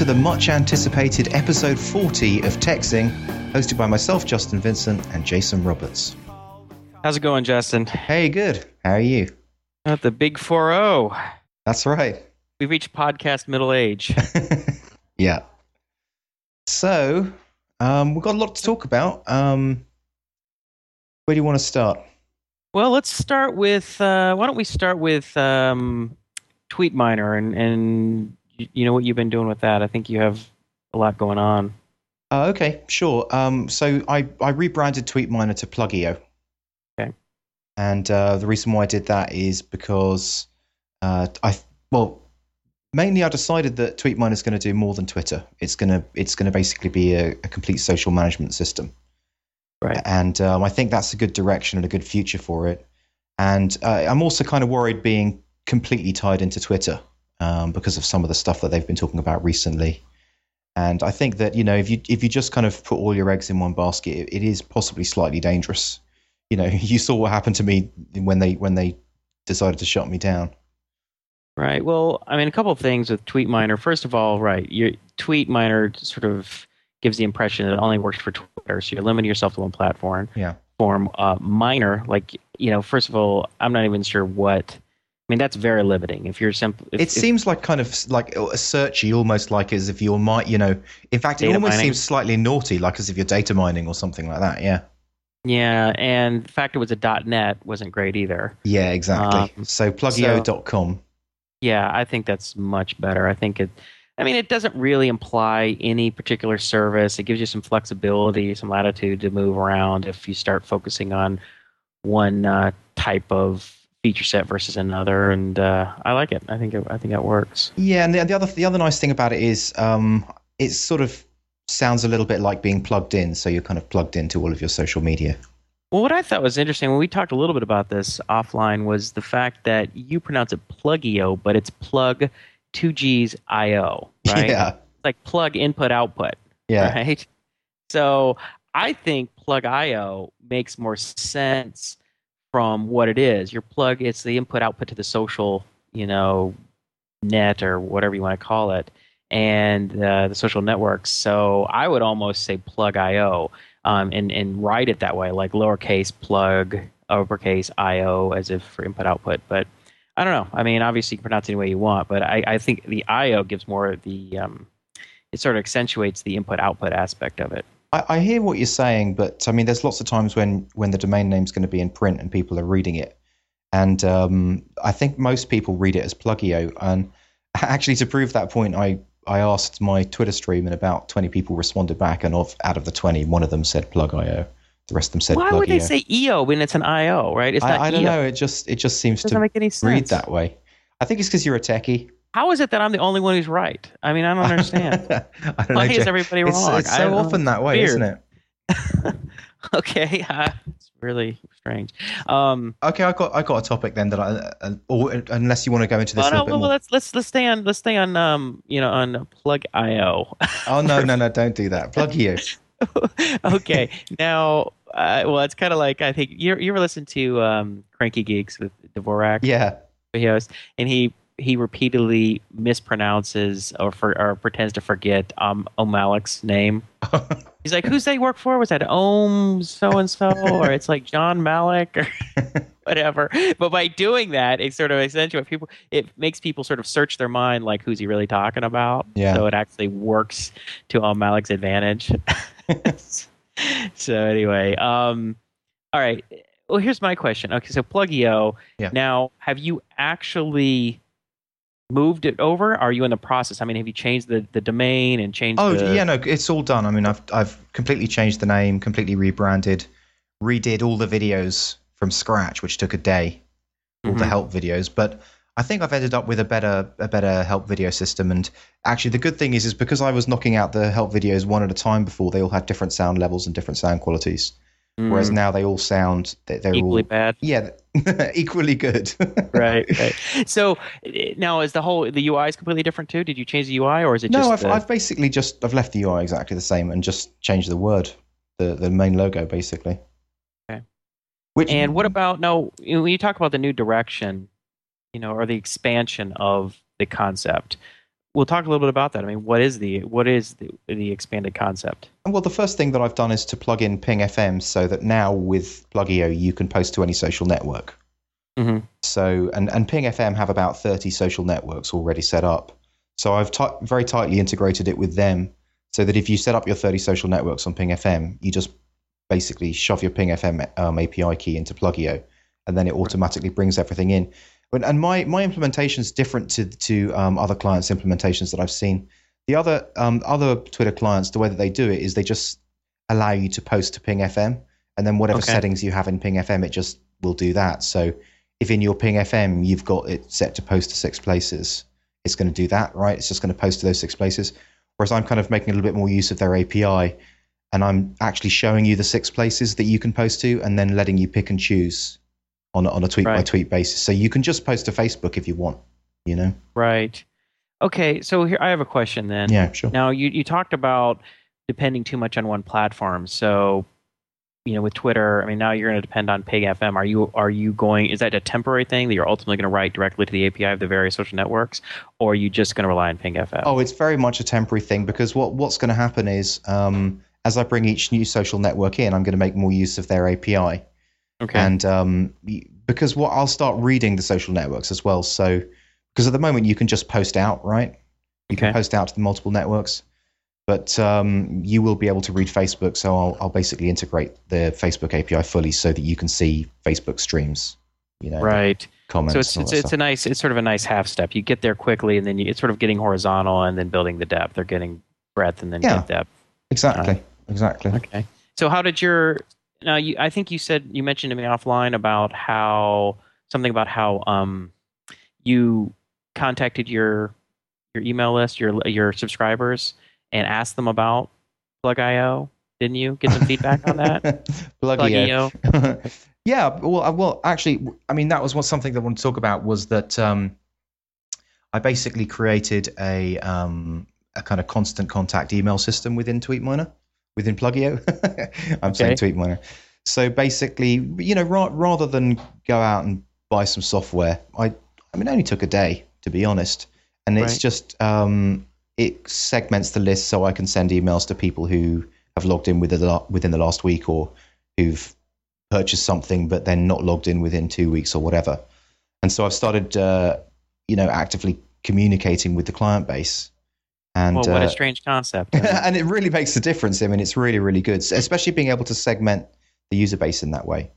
to the much anticipated episode 40 of TechZing, hosted by myself, Justin Vincent, and Jason Roberts. How's it going, Justin? Hey, good. How are you? At the big 4 0. That's right. We've reached podcast middle age. yeah. So, um, we've got a lot to talk about. Um, where do you want to start? well, let's start with uh, why don't we start with um, TweetMiner and, and y- you know what you've been doing with that? I think you have a lot going on. Uh, okay, sure. Um, so I, I rebranded TweetMiner to Plugio. Okay. And uh, the reason why I did that is because uh, I well mainly I decided that TweetMiner is going to do more than Twitter. It's gonna it's gonna basically be a, a complete social management system. Right. And um, I think that's a good direction and a good future for it. And uh, I'm also kind of worried being completely tied into Twitter um, because of some of the stuff that they've been talking about recently. And I think that you know if you if you just kind of put all your eggs in one basket, it, it is possibly slightly dangerous. You know, you saw what happened to me when they when they decided to shut me down. Right. Well, I mean, a couple of things with TweetMiner. First of all, right, your TweetMiner sort of gives the impression that it only works for Twitter, so you're limiting yourself to one platform. Yeah. Form uh, Miner, like you know, first of all, I'm not even sure what. I mean, that's very limiting. If you're simple, if, It if- seems like kind of like a searchy, almost like as if you're might you know. In fact, it almost mining. seems slightly naughty, like as if you're data mining or something like that. Yeah. Yeah, and the fact it was a .NET wasn't great either. Yeah, exactly. Um, so plugio.com. Yeah, I think that's much better. I think it. I mean, it doesn't really imply any particular service. It gives you some flexibility, some latitude to move around if you start focusing on one uh, type of feature set versus another, and uh, I like it. I think it, I think that works. Yeah, and the, the other the other nice thing about it is um, it sort of sounds a little bit like being plugged in. So you're kind of plugged into all of your social media. Well, what I thought was interesting when we talked a little bit about this offline was the fact that you pronounce it plugio, but it's plug two G's IO, right? Yeah, It's like plug input output. yeah, right? So I think plug IO makes more sense from what it is. Your plug it's the input output to the social, you know, net or whatever you want to call it, and uh, the social networks. So I would almost say plug IO um, and and write it that way, like lowercase plug uppercase IO as if for input output, but. I don't know. I mean, obviously, you can pronounce it any way you want, but I, I think the IO gives more of the um, it sort of accentuates the input output aspect of it. I, I hear what you're saying, but I mean, there's lots of times when when the domain name's going to be in print and people are reading it, and um, I think most people read it as plugio. And actually, to prove that point, I I asked my Twitter stream, and about 20 people responded back, and of out of the 20, one of them said plugio. The rest of them said Why plugio. would they say EO when it's an IO, right? It's not I, I don't EO. know. It just it just seems doesn't to make any sense. read that way. I think it's because you're a techie. How is it that I'm the only one who's right? I mean, I don't understand. I don't Why know, is everybody It's, wrong? it's so often that way, Weird. isn't it? okay, uh, it's really strange. Um, Okay, I got I got a topic then that I, uh, or unless you want to go into this well, a no, well, more. let's let's let's stay on let's stay on um you know on plug IO. Oh no no no! Don't do that. Plug you. okay, now uh, well, it's kind of like I think you you ever listen to um, Cranky Geeks with Dvorak? Yeah. he hosts, and he he repeatedly mispronounces or for, or pretends to forget um Om Malik's name. He's like, "Who's they work for? Was that Om so and so, or it's like John Malik or whatever?" But by doing that, it sort of accentuates people. It makes people sort of search their mind, like, "Who's he really talking about?" Yeah. So it actually works to Om Malik's advantage. so anyway, um, all right. Well, here's my question. Okay, so Plugio. Yeah. Now, have you actually moved it over? Are you in the process? I mean, have you changed the, the domain and changed? Oh the, yeah, no, it's all done. I mean, I've I've completely changed the name, completely rebranded, redid all the videos from scratch, which took a day, all the Mhm. help videos. But I think I've ended up with a better a better help video system. And actually, the good thing is, is because I was knocking out the help videos one at a time before, they all had different sound levels and different sound qualities. Whereas Mm, now they all sound they- they're equally all bad. yeah equally good. right, right. So eh, now is the whole the UI is completely different too? Did you change the UI or is it no, just I've, the- I've basically just I've left the UI exactly the same and just changed the word, the the main logo basically. Okay. Which And what about now? When you talk about the new direction, you know, or the expansion of the concept, we'll talk a little bit about that. I mean, what is the what is the, the expanded concept? Well, the first thing that I've done is to plug in Ping FM so that now with Plugio you can post to any social network. Mm-hmm. So and and Ping FM have about thirty social networks already set up. So I've t- very tightly integrated it with them so that if you set up your 30 social networks on Ping FM, you just basically shove your Ping FM um, API key into Plugio, and then it automatically brings everything in. But, and my my implementation is different to to um, other clients' implementations that I've seen. The other um, other Twitter clients, the way that they do it is they just allow you to post to Ping FM, and then whatever Okay. settings you have in Ping FM, it just will do that. So if in your Ping FM you've got it set to post to six places, it's going to do that, right? It's just going to post to those six places. Whereas I'm kind of making a little bit more use of their API, and I'm actually showing you the six places that you can post to, and then letting you pick and choose on a, on a tweet by tweet basis. So you can just post to Facebook if you want, you know? Right. Okay, so here I have a question then. Yeah, sure. Now you you talked about depending too much on one platform. So, you know, with Twitter, I mean, now you're going to depend on Ping FM. Are you are you going? Is that a temporary thing that you're ultimately going to write directly to the API of the various social networks, or are you just going to rely on Ping FM? Oh, it's very much a temporary thing because what what's going to happen is um, as I bring each new social network in, I'm going to make more use of their API. Okay. and um, because what I'll start reading the social networks as well. So because at the moment you can just post out, right? You can post out to the multiple networks, but um, you will be able to read Facebook. So I'll, I'll basically integrate the Facebook API fully so that you can see Facebook streams. You know, right. comments. So it's it's, it's stuff. a nice it's sort of a nice half step. You get there quickly, and then you, it's sort of getting horizontal, and then building the depth. They're getting breadth, and then Yeah. depth. exactly, exactly. Okay. So how did your now you I think you said you mentioned to me offline about how something about how um you contacted your your email list, your your subscribers and asked them about Plug.io. Didn't you get some feedback on that? Plugio. Yeah, well, uh, well, actually, I mean, that was what something that I wanted to talk about was that um, I basically created a um, a kind of constant contact email system within TweetMiner, within Plugio. I'm saying TweetMiner. So basically, you know, ra- rather than go out and buy some software, I, I mean, it only took a day to be honest, and it's Right. just um, it segments the list so I can send emails to people who have logged in within the, la- within the last week or who've purchased something but then not logged in within two weeks or whatever. And so I've started, uh, you know, actively communicating with the client base. And well, what uh, a strange concept. and it really makes a difference. I mean, it's really, really good, especially being able to segment the user base in that way.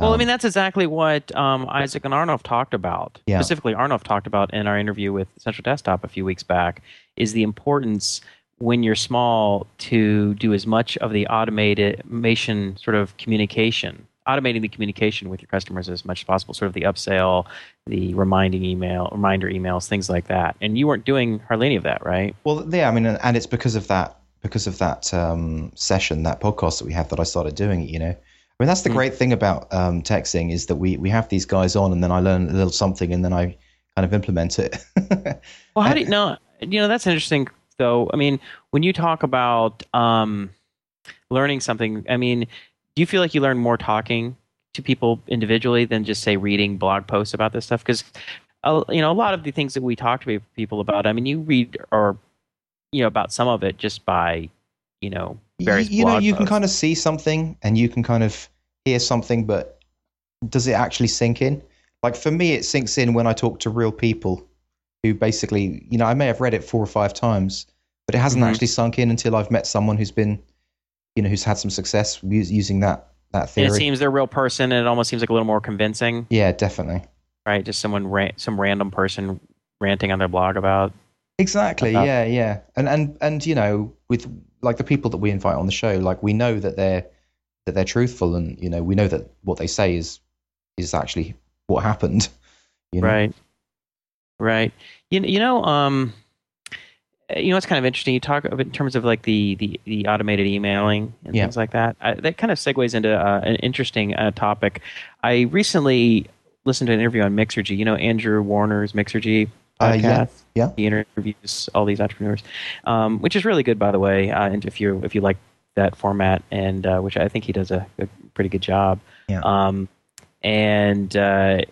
Well, I Um, mean, that's exactly what um, Isaac and Arnoff talked about. Yeah. Specifically, Arnoff talked about in our interview with Central Desktop a few weeks back is the importance when you're small to do as much of the automated automation sort of communication, automating the communication with your customers as much as possible, sort of the upsell, the reminding email, reminder emails, things like that. And you weren't doing hardly any of that, right? Well, yeah, I mean, and it's because of that, because of that um, session, that podcast that we have, that I started doing it. You know, I mean, that's the Mm. great thing about um, TechZing is that we we have these guys on, and then I learn a little something, and then I kind of implement it. Well, how do you know? You know, that's interesting, though. I mean, when you talk about um, learning something, I mean, do you feel like you learn more talking to people individually than just say reading blog posts about this stuff? Because you know, a lot of the things that we talk to people about, I mean, you read or you know about some of it just by you know various you, you know, you can kind of see something, and you can kind of hear something, but does it actually sink in? Like for me, it sinks in when I talk to real people who basically, you know, I may have read it four or five times, but it hasn't Mhm. actually sunk in until I've met someone who's been, you know, who's had some success using that that And theory. it seems they're a real person, and it almost seems like a little more convincing, yeah, definitely. right? Just someone, ran- some random person ranting on their blog about. Exactly. about- Yeah, yeah. And and and you know, with like the people that we invite on the show, like we know that they're that they're truthful, and you know, we know that what they say is is actually what happened. You know? Right. Right. You, you know, um, you know, it's kind of interesting. You talk of in terms of like the, the, the automated emailing and Yeah. things like that. I, that kind of segues into uh, an interesting uh, topic. I recently listened to an interview on Mixergy. You know, Andrew Warner's Mixergy Uh, podcast. yeah, yeah. He interviews all these entrepreneurs, um, which is really good, by the way. Uh, and if you if you like that format, and uh, which I think he does a, a pretty good job. Yeah. Um, and uh,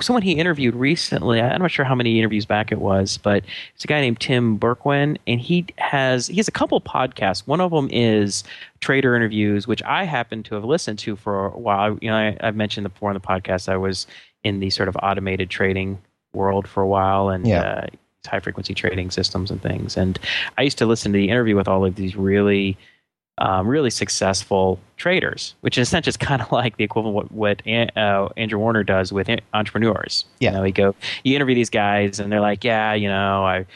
someone he interviewed recently. I'm not sure how many interviews back it was, but it's a guy named Tim Bourquin, and he has he has a couple podcasts. One of them is trader interviews, which I happen to have listened to for a while. You know, I, have mentioned before in the podcast I was in the sort of automated trading world for a while, and yeah. uh, high frequency trading systems and things. And I used to listen to the interview with all of these really um, really successful traders, which in a sense is kind of like the equivalent of what, what uh, Andrew Warner does with entrepreneurs. Yeah. You know, he go, you interview these guys, and they're like, yeah, you know, I, you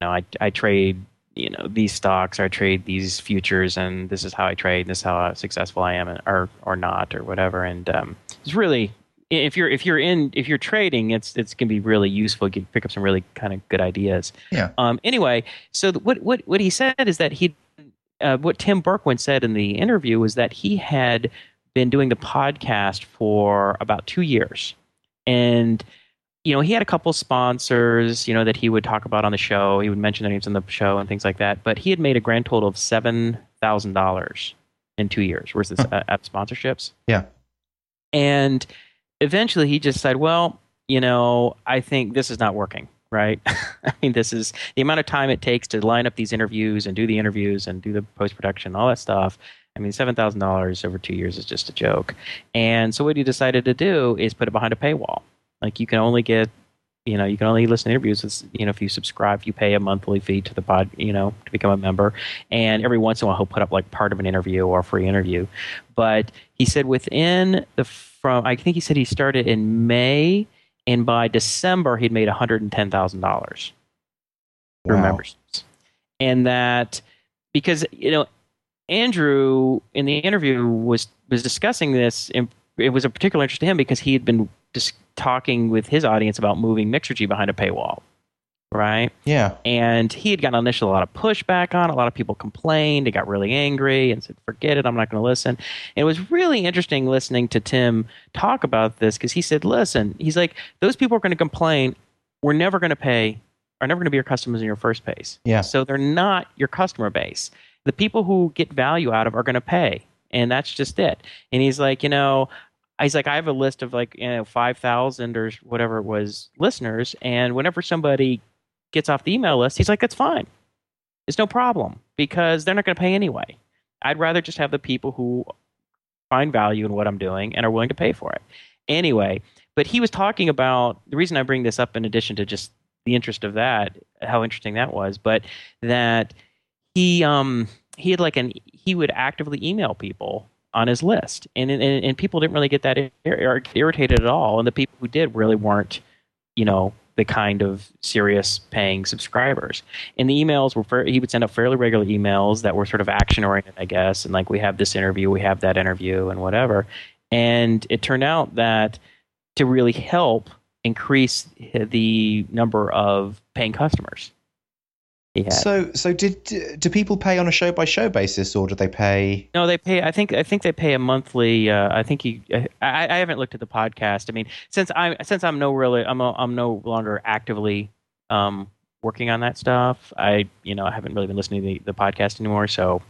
know, I, I trade, you know, these stocks, or I trade these futures, and this is how I trade, and this is how successful I am, or or not, or whatever. And um, it's really if you're if you're in if you're trading, it's it's gonna be really useful. You can pick up some really kind of good ideas. Yeah. Um. Anyway, so what what what he said is that he uh, what Tim Bourquin said in the interview was that he had been doing the podcast for about two years, and you know he had a couple sponsors, you know that he would talk about on the show. He would mention their names on the show and things like that. But he had made a grand total of seven thousand dollars in two years worth of huh. uh, sponsorships. Yeah, and eventually he just said, "Well, you know, I think this is not working." Right? I mean, this is the amount of time it takes to line up these interviews and do the interviews and do the post production, all that stuff. I mean, seven thousand dollars over two years is just a joke. And so, what he decided to do is put it behind a paywall. Like you can only get, you know, you can only listen to interviews. With, you know, if you subscribe, you pay a monthly fee to the pod, you know, to become a member. And every once in a while, he'll put up like part of an interview or a free interview. But he said within the from, I think he said he started in May and by December he'd made one hundred and ten thousand dollars. Through wow. memberships, and that because you know Andrew in the interview was was discussing this, and it was a particular interest to him because he had been just talking with his audience about moving Mixergy behind a paywall right? Yeah. And he had gotten initially a lot of pushback on. A lot of people complained. He got really angry and said, "Forget it. I'm not going to listen." And it was really interesting listening to Tim talk about this because he said, "Listen, he's like those people are going to complain. We're never going to pay. Are never going to be your customers in your first place. Yeah. So they're not your customer base. The people who get value out of are going to pay." And that's just it. And he's like, you know, he's like, I have a list of like, you know, 5,000 or whatever it was listeners. And whenever somebody gets off the email list, he's like, that's fine. It's no problem because they're not going to pay anyway. I'd rather just have the people who find value in what I'm doing and are willing to pay for it. Anyway, but he was talking about the reason I bring this up in addition to just the interest of that, how interesting that was, but that he um he had like an he would actively email people on his list and and, and people didn't really get that ir- irritated at all and the people who did really weren't you know the kind of serious paying subscribers. And the emails were he would send out fairly regular emails that were sort of action oriented, I guess, and like we have this interview, we have that interview, and whatever. And it turned out that to really help increase the number of paying customers so, so did do people pay on a show by show basis, or do they pay? No, they pay. I think I think they pay a monthly. Uh, I think you. I, I haven't looked at the podcast. I mean, since I since I'm no really I'm a, I'm no longer actively um, working on that stuff. I you know I haven't really been listening to the, the podcast anymore, so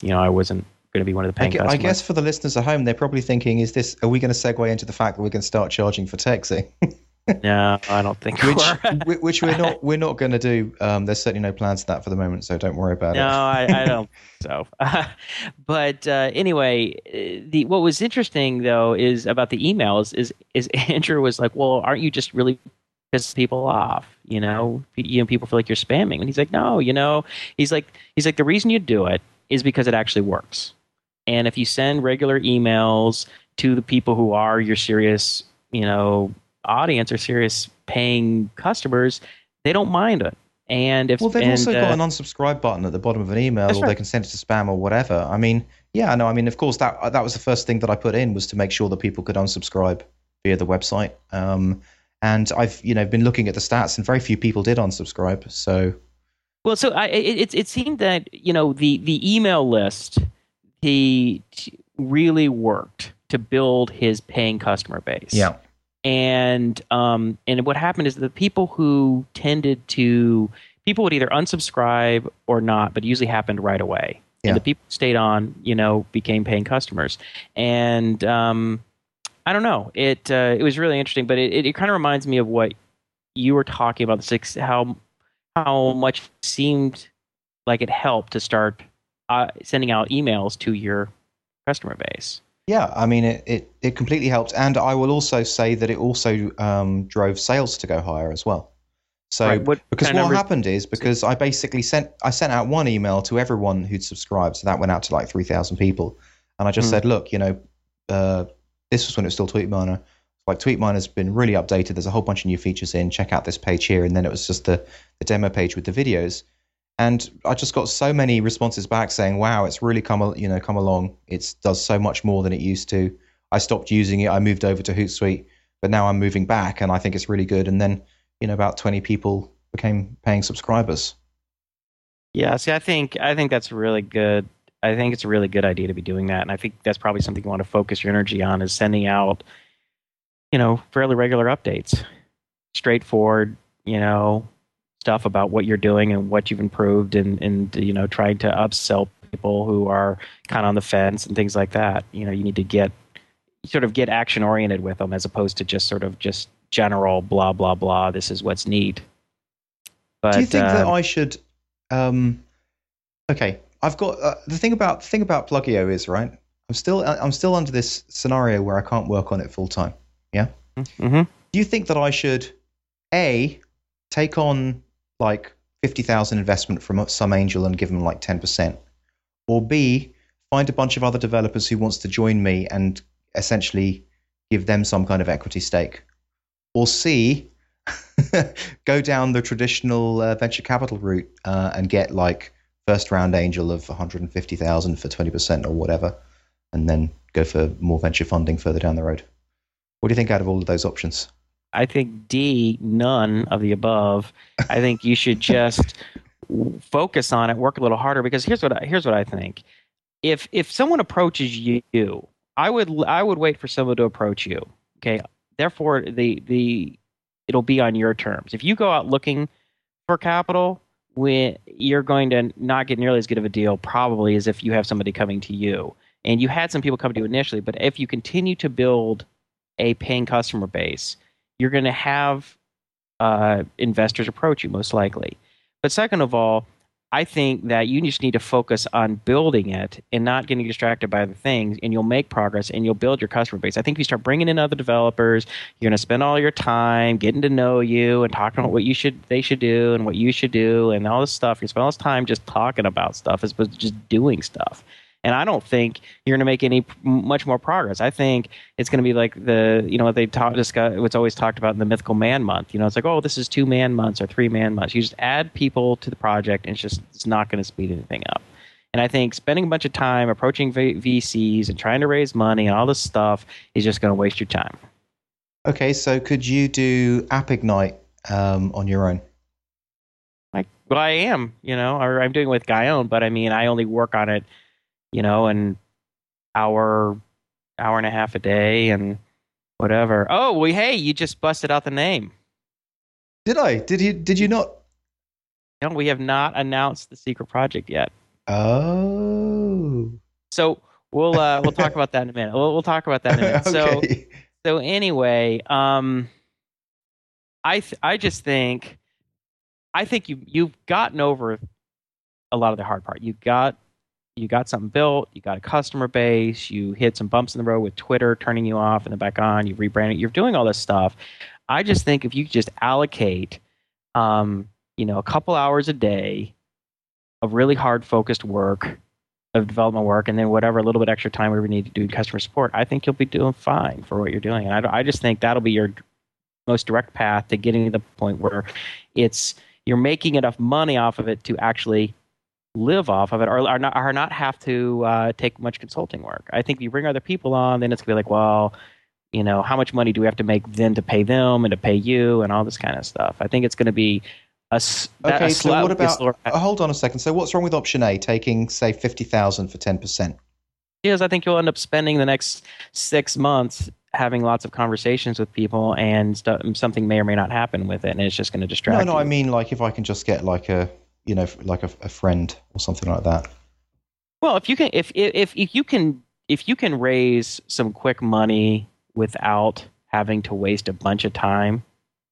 you know I wasn't going to be one of the paying I, customers. I guess for the listeners at home, they're probably thinking, "Is this? Are we going to segue into the fact that we're going to start charging for TechZing?" no, I don't think which, we're. which we're not we're not going to do. Um, there's certainly no plans for that for the moment, so don't worry about no, it. No, I, I, don't. so, uh, but uh, anyway, the what was interesting though is about the emails is is Andrew was like, well, aren't you just really piss people off? You know, you know, people feel like you're spamming, and he's like, no, you know, he's like, he's like, the reason you do it is because it actually works, and if you send regular emails to the people who are your serious, you know audience or serious paying customers, they don't mind it. And if well, they've and, also got uh, an unsubscribe button at the bottom of an email, or right. they can send it to spam or whatever. I mean, yeah, no, I mean, of course, that that was the first thing that I put in was to make sure that people could unsubscribe via the website. Um, and I've you know been looking at the stats, and very few people did unsubscribe. So, well, so I, it it seemed that you know the the email list he really worked to build his paying customer base. Yeah and um, and what happened is the people who tended to people would either unsubscribe or not, but it usually happened right away. Yeah. And the people who stayed on, you know, became paying customers. And um, I don't know. It uh, it was really interesting, but it, it, it kind of reminds me of what you were talking about the six how how much seemed like it helped to start uh, sending out emails to your customer base. Yeah, I mean it, it, it completely helped, and I will also say that it also um, drove sales to go higher as well. So Right, what because what numbers- happened is because I basically sent I sent out one email to everyone who'd subscribed, so that went out to like three thousand people, and I just Hmm. said, look, you know, uh, this was when it was still TweetMiner. Like TweetMiner's been really updated. There's a whole bunch of new features in. Check out this page here, and then it was just the the demo page with the videos. And I just got so many responses back saying, "Wow, it's really come, you know, come along. It does so much more than it used to. I stopped using it. I moved over to Hootsuite, but now I'm moving back, and I think it's really good." And then, you know, about 20 people became paying subscribers. Yeah, see, I think I think that's really good. I think it's a really good idea to be doing that, and I think that's probably something you want to focus your energy on is sending out, you know, fairly regular updates, straightforward, you know, stuff about what you're doing and what you've improved, and and you know, trying to upsell people who are kind of on the fence and things like that. You know, you need to get sort of get action oriented with them as opposed to just sort of just general blah blah blah. This is what's neat. But Do you think that um, I should? Um, okay, I've got uh, the thing about the thing about Plugio is right. I'm still I'm still under this scenario where I can't work on it full time. Yeah Mhm. Do you think that I should a take on like fifty thousand investment from some angel and give them like ten percent, or b find a bunch of other developers who wants to join me and essentially give them some kind of equity stake, or c go down the traditional uh, venture capital route uh, and get like first round angel of 150,000 for 20% or whatever and then go for more venture funding further down the road. What do you think out of all of those options? I think D, none of the above. I think you should just focus on it, work a little harder. Because here's what I, here's what I think: if if someone approaches you, I would I would wait for someone to approach you. Okay, therefore the the it'll be on your terms. If you go out looking for capital, when you're going to not get nearly as good of a deal, probably as if you have somebody coming to you. And you had some people come to you initially, but if you continue to build a paying customer base, you're going to have uh, investors approach you most likely. But second of all, I think that you just need to focus on building it and not getting distracted by other things, and you'll make progress and you'll build your customer base. I think if you start bringing in other developers, you're going to spend all your time getting to know you and talking about what you should, they should do, and what you should do, and all this stuff. You spend all this time just talking about stuff as opposed to just doing stuff. And I don't think you're going to make any much more progress. I think it's going to be like the you know what they talk discuss what's always talked about in the mythical man month. You know, it's like oh this is two man months or three man months. You just add people to the project, and it's just it's not going to speed anything up. And I think spending a bunch of time approaching v- VCs and trying to raise money and all this stuff is just going to waste your time. Okay, so could you do App Ignite um, on your own? Like, well, I am, you know, or I'm doing it with Guion, but I mean, I only work on it, you know, an hour, hour and a half a day, and whatever. Oh, well, hey, you just busted out the name. Did I? Did you? Did you not? No, we have not announced the secret project yet. Oh. So we'll uh, we'll talk about that in a minute. We'll, we'll talk about that in a minute. So okay. so anyway, um, I th- I just think I think you you've gotten over a lot of the hard part. You got you got something built. You got a customer base. You hit some bumps in the road with Twitter turning you off and then back on. You rebranded. You're doing all this stuff. I just think if you just allocate, um, you know, a couple hours a day of really hard focused work of development work and then whatever a little bit extra time we need to do customer support, I think you'll be doing fine for what you're doing. And I, I just think that'll be your most direct path to getting to the point where it's you're making enough money off of it to actually live off of it or, or, not, or not have to uh, take much consulting work. I think if you bring other people on, then it's going to be like, well, you know, how much money do we have to make then to pay them and to pay you and all this kind of stuff. I think it's going to be a, that- a Okay, so slow- what about? slower uh, hold on a second. So what's wrong with option A, taking say fifty thousand for ten percent? is I think you'll end up spending the next six months having lots of conversations with people, and st- something may or may not happen with it, and it's just going to distract. No, no. you. I mean, like if I can just get like a, you know, like a, a friend or something like that. well, if you can, if if if you can, if you can raise some quick money without having to waste a bunch of time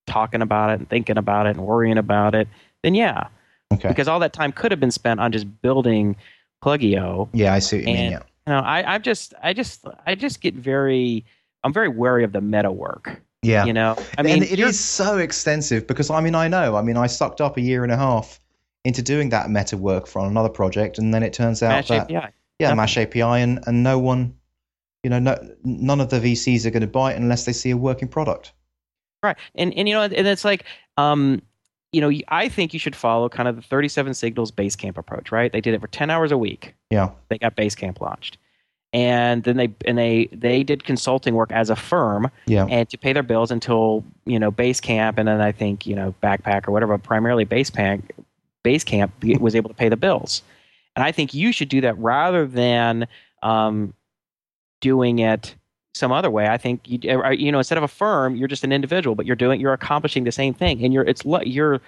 talking about it and thinking about it and worrying about it, then yeah. Okay. Because all that time could have been spent on just building Plugio. yeah, I see what you mean. And- Yeah. You know, I, I just, I just, I just get very, I'm very wary of the meta work. Yeah. You know, I mean, and it so extensive because I mean I know I mean I sucked up a year and a half into doing that meta work for another project and then it turns out Match that API. yeah. Mash API and, and no one you know no, none of the VCs are going to buy it unless they see a working product. Right. And and you know, and it's like um you know, I think you should follow kind of the 37 Signals Basecamp approach, right? They did it for 10 hours a week. Yeah. They got Basecamp launched. And then they and they they did consulting work as a firm Yeah. and to pay their bills until, you know, Basecamp and then I think, you know, Backpack or whatever, primarily Basecamp Basecamp was able to pay the bills. And I think you should do that rather than um, doing it some other way. I think you uh, you know instead of a firm, you're just an individual, but you're doing you're accomplishing the same thing, and you're it's you're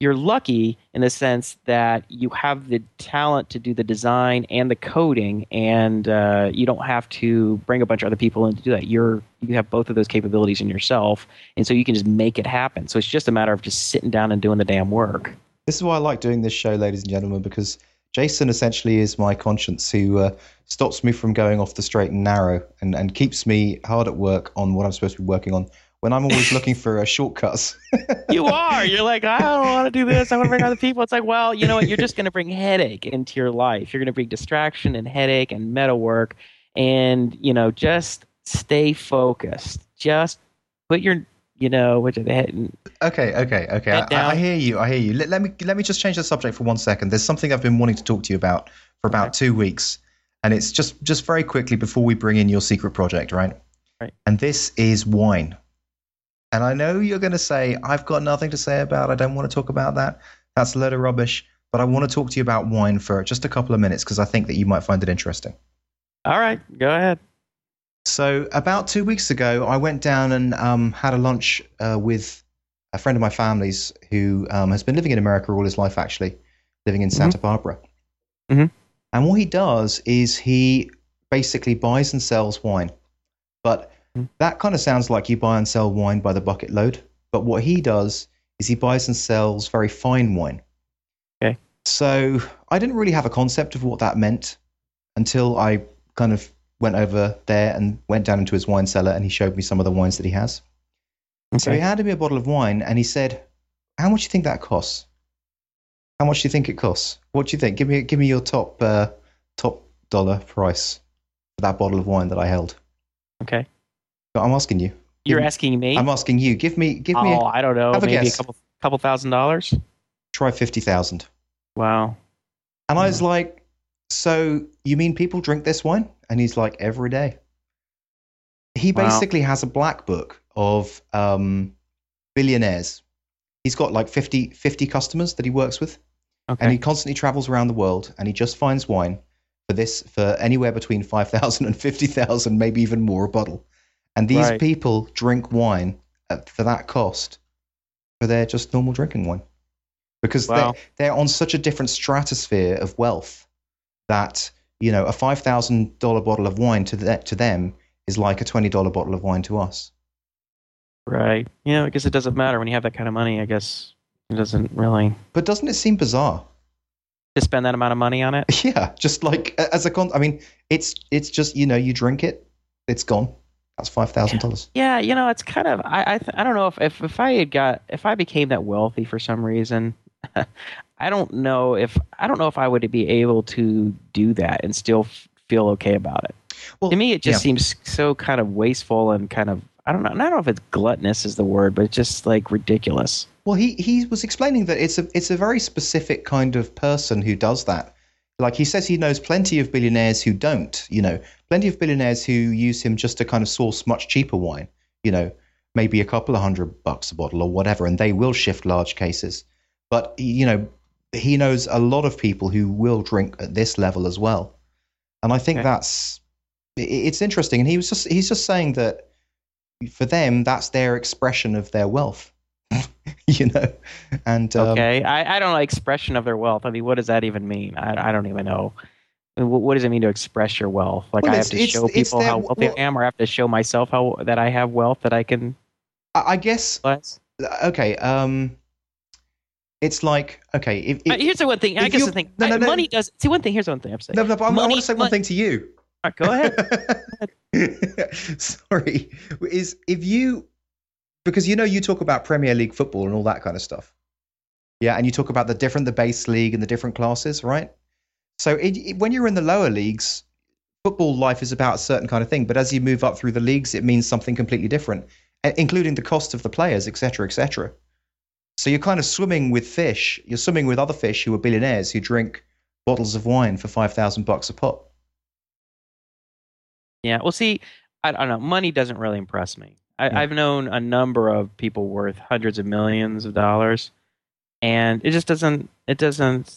you're lucky in the sense that you have the talent to do the design and the coding, and uh, you don't have to bring a bunch of other people in to do that. You're you have both of those capabilities in yourself, and so you can just make it happen. So it's just a matter of just sitting down and doing the damn work. This is why I like doing this show, ladies and gentlemen, because Jason essentially is my conscience who uh, stops me from going off the straight and narrow and, and keeps me hard at work on what I'm supposed to be working on when I'm always looking for uh, shortcuts. you are. You're like, I don't want to do this. I want to bring other people. It's like, well, you know what? You're just going to bring headache into your life. You're going to bring distraction and headache and meta work. And, you know, just stay focused. Just put your, you know, which the head. Okay, okay, okay. I, I hear you. I hear you. Let, let me let me just change the subject for one second. There's something I've been wanting to talk to you about for about two weeks, and it's just just very quickly before we bring in your secret project, right? Right. And this is wine. And I know you're going to say I've got nothing to say about. I don't want to talk about that. That's a load of rubbish. But I want to talk to you about wine for just a couple of minutes because I think that you might find it interesting. All right, go ahead. So about two weeks ago, I went down and um, had a lunch uh, with a friend of my family's who um, has been living in America all his life, actually, living in Santa Barbara. Mhm. And what he does is he basically buys and sells wine. But Mhm. that kind of sounds like you buy and sell wine by the bucket load. But what he does is he buys and sells very fine wine. Okay. So I didn't really have a concept of what that meant until I kind of went over there and went down into his wine cellar and he showed me some of the wines that he has. So he handed me a bottle of wine and he said, "How much do you think that costs? How much do you think it costs? What do you think? Give me give me your top uh, top dollar price for that bottle of wine that I held." Okay. But I'm asking you. You're Give- asking me? I'm asking you. Give me give me oh, a, I don't know. have a Maybe a guess. couple couple thousand dollars. try fifty thousand. Wow. And I was Hmm. like, "So you mean people drink this wine?" And he's like, "Every day." He Wow. basically has a black book of um, billionaires. He's got like 50, 50 customers that he works with. Okay. and he constantly travels around the world and he just finds wine for this for anywhere between 5000 and 50000 maybe even more a bottle and these Right. people drink wine at, for that cost for their just normal drinking wine because Wow. they're, they're on such a different stratosphere of wealth that you know a $5000 bottle of wine to, the, to them is like a $20 bottle of wine to us right. Yeah, I guess it doesn't matter when you have that kind of money. I guess it doesn't really but doesn't it seem bizarre to spend that amount of money on it. Yeah, just like as a con. I mean, it's it's just you know you drink it, it's gone. That's five thousand dollars. Yeah, you know, it's kind of I I, th- I don't know if, if if I had got if I became that wealthy for some reason, I don't know if I don't know if I would be able to do that and still f- feel okay about it. Well, to me, it just yeah. seems so kind of wasteful and kind of I don't know. I don't know if it's gluttonous is the word, but it's just like ridiculous. Well, he he was explaining that it's a it's a very specific kind of person who does that. Like he says, he knows plenty of billionaires who don't. You know, plenty of billionaires who use him just to kind of source much cheaper wine. You know, maybe a couple of hundred bucks a bottle or whatever, and they will shift large cases. But you know, he knows a lot of people who will drink at this level as well, and I think Okay. that's it's interesting. And he was just he's just saying that for them, that's their expression of their wealth. you know, and um, Okay, I, I don't know expression of their wealth. I mean, what does that even mean? I I don't even know. I mean, wh- what does it mean to express your wealth? Like Well, I have to show people that- how wealthy well- I am, or I have to show myself how that I have wealth that I can I, I guess bless. okay. Um, it's like okay. If, Uh, if, here's the one thing. I guess the thing. no, no, no. money does. See, one thing. Here's one thing I'm saying. no, no, but I'm, I want to say one thing to you. Go ahead. Sorry, is if you because you know you talk about Premier League football and all that kind of stuff. Yeah, and you talk about the different the base league and the different classes, right? So it, it- when you're in the lower leagues, football life is about a certain kind of thing, but as you move up through the leagues, it means something completely different, including the cost of the players, etc., etc. So you're kind of swimming with fish. You're swimming with other fish who are billionaires who drink bottles of wine for five thousand bucks a pop. Yeah. Well, see, I, I don't know. Money doesn't really impress me. I, Yeah. I've known a number of people worth hundreds of millions of dollars, and it just doesn't. It doesn't.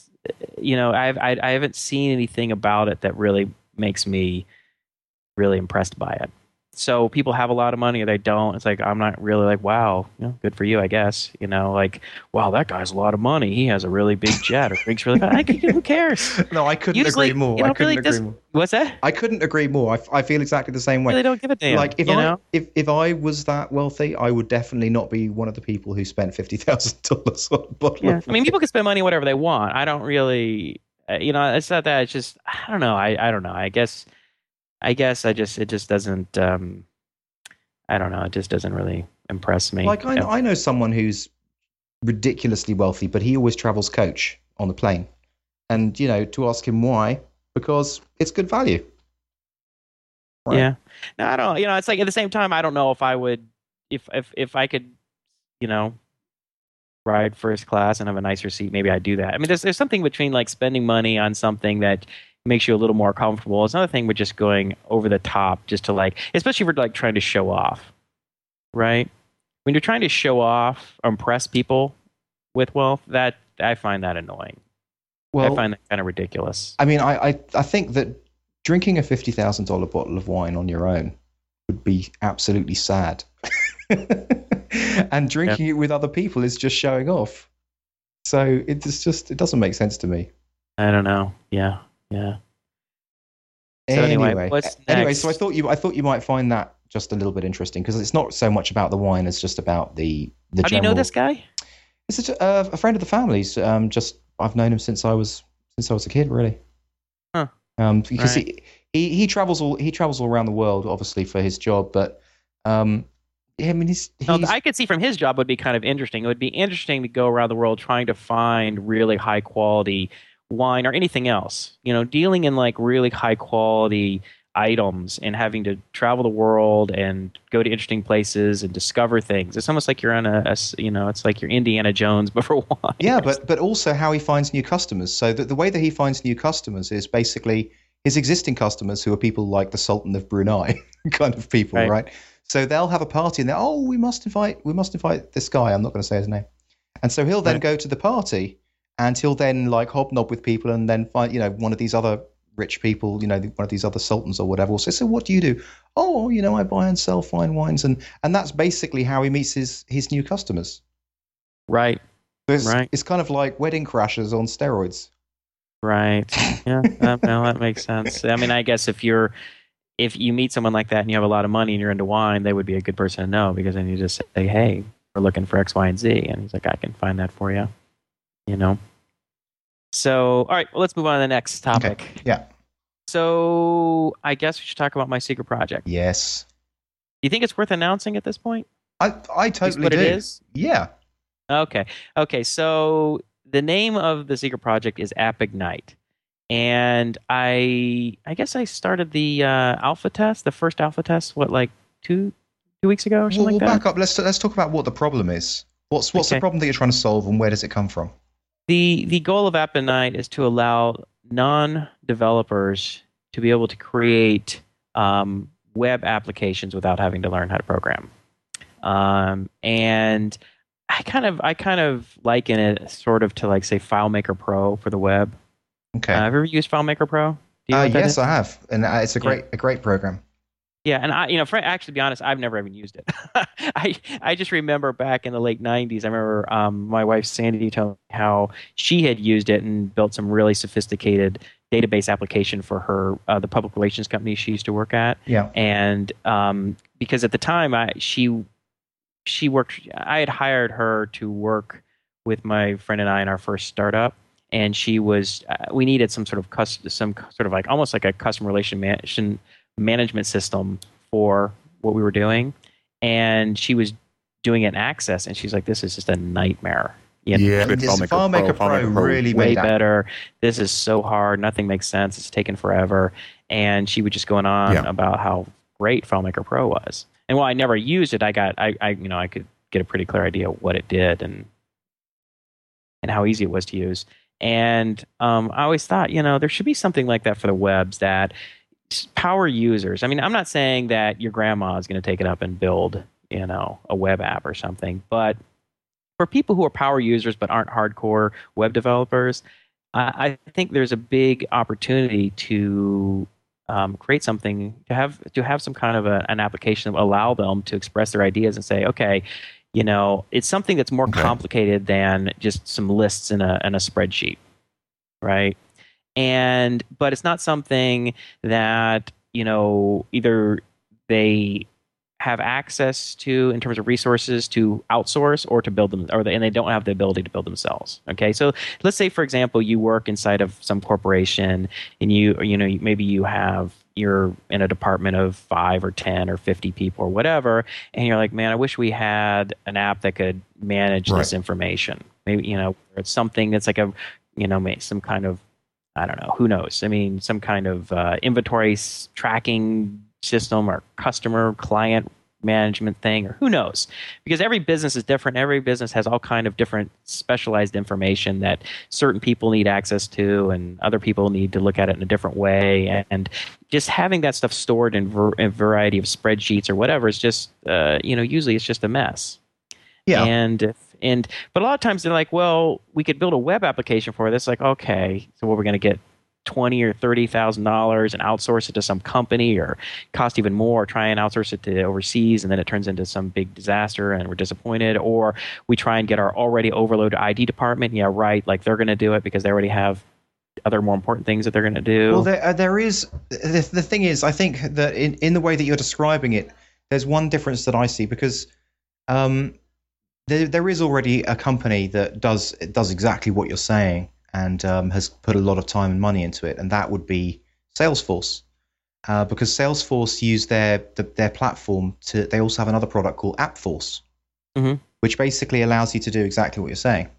You know, I've I, I haven't seen anything about it that really makes me really impressed by it. So people have a lot of money or they don't. It's like I'm not really like, wow, you know, good for you, I guess. You know, like, wow, that guy's a lot of money. He has a really big jet or drinks really. I, who cares? No, I couldn't Usually, agree more. I couldn't really agree more. What's that? I couldn't agree more. I, I feel exactly the same way. Really don't give a damn. like if you I know? if, if I was that wealthy, I would definitely not be one of the people who spent fifty thousand dollars on a bottle. Yeah, I mean, people can spend money whatever they want. I don't really, uh, you know, it's not that. It's just I don't know. I I don't know. I guess I guess I just it just doesn't. um I don't know. It just doesn't really impress me. Like I, Yeah. I know someone who's ridiculously wealthy, but he always travels coach on the plane, and you know to ask him why, because it's good value. Right. Yeah. No, I don't. You know, it's like at the same time, I don't know if I would, if if if I could, you know, ride first class and have a nicer seat. Maybe I'd do that. I mean, there's there's something between like spending money on something that makes you a little more comfortable. It's another thing with just going over the top, just to like, especially if you're like trying to show off, right? When you're trying to show off, impress people with wealth, that I find that annoying. Well, I find that kind of ridiculous. I mean, I, I, I think that drinking a fifty thousand dollar bottle of wine on your own would be absolutely sad, and drinking it with other people is just showing off. So it's just it doesn't make sense to me. I don't know. Yeah, yeah. So anyway, what's a- anyway, so I thought you I thought you might find that just a little bit interesting because it's not so much about the wine as just about the the How do you know this guy? It's a, uh, a friend of the family's. Um, just I've known him since I was since I was a kid, really. Huh. Um, because he, he he travels all he travels all around the world, obviously for his job, but um, I mean he's, he's No, I could see from his job would be kind of interesting. It would be interesting to go around the world trying to find really high quality wine or anything else. You know, dealing in like really high quality items and having to travel the world and go to interesting places and discover things. It's almost like you're on a, you know, it's like you're Indiana Jones but for wine. yeah, but but also how he finds new customers. So the, the way that he finds new customers is basically his existing customers, who are people like the Sultan of Brunei, kind of people, Right. right? So they'll have a party and they're oh we must invite we must invite this guy. I'm not going to say his name, and so he'll then Right. go to the party and he'll then like hobnob with people and then find you know one of these other rich people, you know, one of these other sultans or whatever will say, so what do you do? Oh, you know, I buy and sell fine wines, and and that's basically how he meets his his new customers. right, So It's, Right. it's kind of like wedding crashers on steroids. right. Yeah, that, no, that makes sense. I mean, I guess if you're if you meet someone like that and you have a lot of money and you're into wine, they would be a good person to know because then you just say, "Hey, we're looking for X, Y, and Z," and he's like, "I can find that for you." You know. So, all right, well, let's move on to the next topic. Yeah. So, I guess we should talk about my secret project. Do Yes. you think it's worth announcing at this point? I I totally what do. it is? Yeah. Okay. Okay. So the name of the secret project is App Ignite. And I I guess I started the uh, alpha test, the first alpha test, what, like two two weeks ago or We'll, something we'll like that? back up. Let's let's talk about what the problem is. What's what's Okay. the problem that you're trying to solve, and where does it come from? The the goal of App Ignite is to allow non developers to be able to create um, web applications without having to learn how to program. Um, and I kind of I kind of liken it sort of to like say FileMaker Pro for the web. Okay. Uh, have you ever used FileMaker Pro? Uh, yes. I have, and uh, it's a Yeah. great a great program. Yeah, and I, you know, fr- actually, to be honest, I've never even used it. I I just remember back in the late '90s. I remember um, my wife Sandy telling me how she had used it and built some really sophisticated database application for her uh, the public relations company she used to work at. Yeah. And um, because at the time I she she worked I had hired her to work with my friend and I in our first startup and she was uh, we needed some sort of cus- some sort of like almost like a customer relation man- management system for what we were doing and she was doing it in access and she's like this is just a nightmare you know, yeah, this FileMaker, Pro, FileMaker Pro really way better. This is so hard. Nothing makes sense. It's taken forever. And she was just going on yeah. about how great FileMaker Pro was. And while I never used it, I got I, I you know I could get a pretty clear idea of what it did and and how easy it was to use. And um, I always thought, you know, there should be something like that for the webs that power users. I mean, I'm not saying that your grandma is going to take it up and build, you know, a web app or something, but for people who are power users but aren't hardcore web developers, I, I think there's a big opportunity to um, create something to have to have some kind of a, an application that will allow them to express their ideas and say, okay, you know, it's something that's more okay. complicated than just some lists in a in a spreadsheet, right? And but it's not something that you know either they have access to in terms of resources to outsource or to build them or they, and they don't have the ability to build themselves okay so let's say for example you work inside of some corporation and you you know maybe you have you're in a department of 5 or 10 or 50 people or whatever and you're like man i wish we had an app that could manage right. this information maybe you know it's something that's like a you know some kind of I don't know. Who knows? I mean, some kind of uh, inventory tracking system or customer client management thing or who knows because every business is different every business has all kind of different specialized information that certain people need access to and other people need to look at it in a different way and just having that stuff stored in, ver- a variety of spreadsheets or whatever is just uh, you know usually it's just a mess yeah and and but a lot of times they're like well we could build a web application for this like okay so what we're going to get twenty or thirty thousand dollars and outsource it to some company, or cost even more, try and outsource it to overseas, and then it turns into some big disaster, and we're disappointed. Or we try and get our already overloaded IT department. Yeah, right. Like they're going to do it because they already have other more important things that they're going to do. Well, there, uh, there is the, the thing is, I think that in, in the way that you're describing it, there's one difference that I see because um, there, there is already a company that does does exactly what you're saying and um, has put a lot of time and money into it, and that would be Salesforce. Uh, because Salesforce use their the, their platform to. They also have another product called AppForce, mm-hmm. which basically allows you to do exactly what you're saying.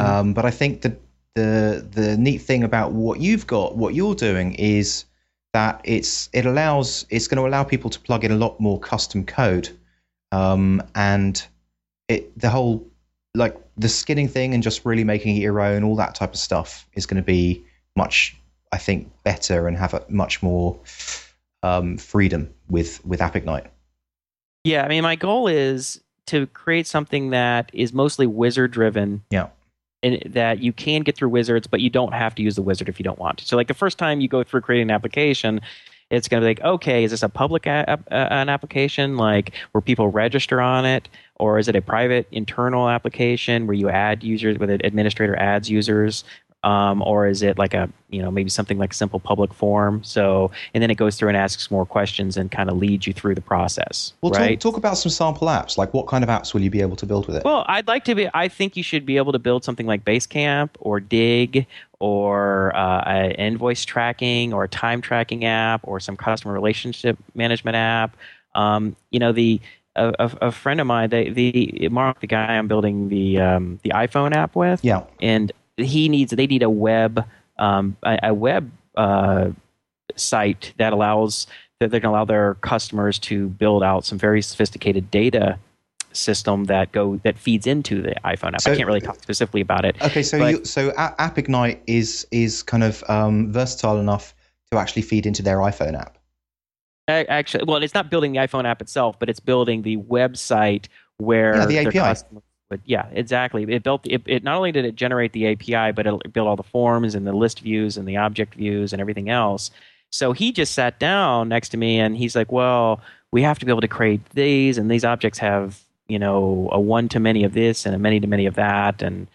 Mm-hmm. Um, but I think that the the neat thing about what you've got, what you're doing, is that it's it allows it's going to allow people to plug in a lot more custom code, um, and it the whole like the skinning thing and just really making it your own, all that type of stuff is going to be much, I think, better and have a much more um, freedom with with AppIgnite. Yeah, I mean, my goal is to create something that is mostly wizard driven. Yeah. And that you can get through wizards, but you don't have to use the wizard if you don't want to. So, like the first time you go through creating an application, it's going to be like, okay, is this a public a- a- an application, like where people register on it, or is it a private internal application where you add users, where the administrator adds users, um, or is it like a you know maybe something like a simple public form? So and then it goes through and asks more questions and kind of leads you through the process well right? talk, talk about some sample apps. Like what kind of apps will you be able to build with it? Well i'd like to be i think you should be able to build something like basecamp or Digg or uh, an invoice tracking or a time tracking app or some customer relationship management app. Um, you know the a, a, friend of mine, they, the Mark, the guy I'm building the um, the iPhone app with, yeah, and he needs they need a web um, a, a, web uh, site that allows that they can allow their customers to build out some very sophisticated data system that go that feeds into the iPhone app. So, I can't really talk specifically about it. Okay, so you, so AppIgnite is is kind of um, versatile enough to actually feed into their iPhone app. Actually, well, it's not building the iPhone app itself, but it's building the website where yeah, the API. Customers, but yeah, exactly. It built it, it. Not only did it generate the API, but it built all the forms and the list views and the object views and everything else. So he just sat down next to me and he's like, "Well, we have to be able to create these, and these objects have you know a one to many of this and a many to many of that, and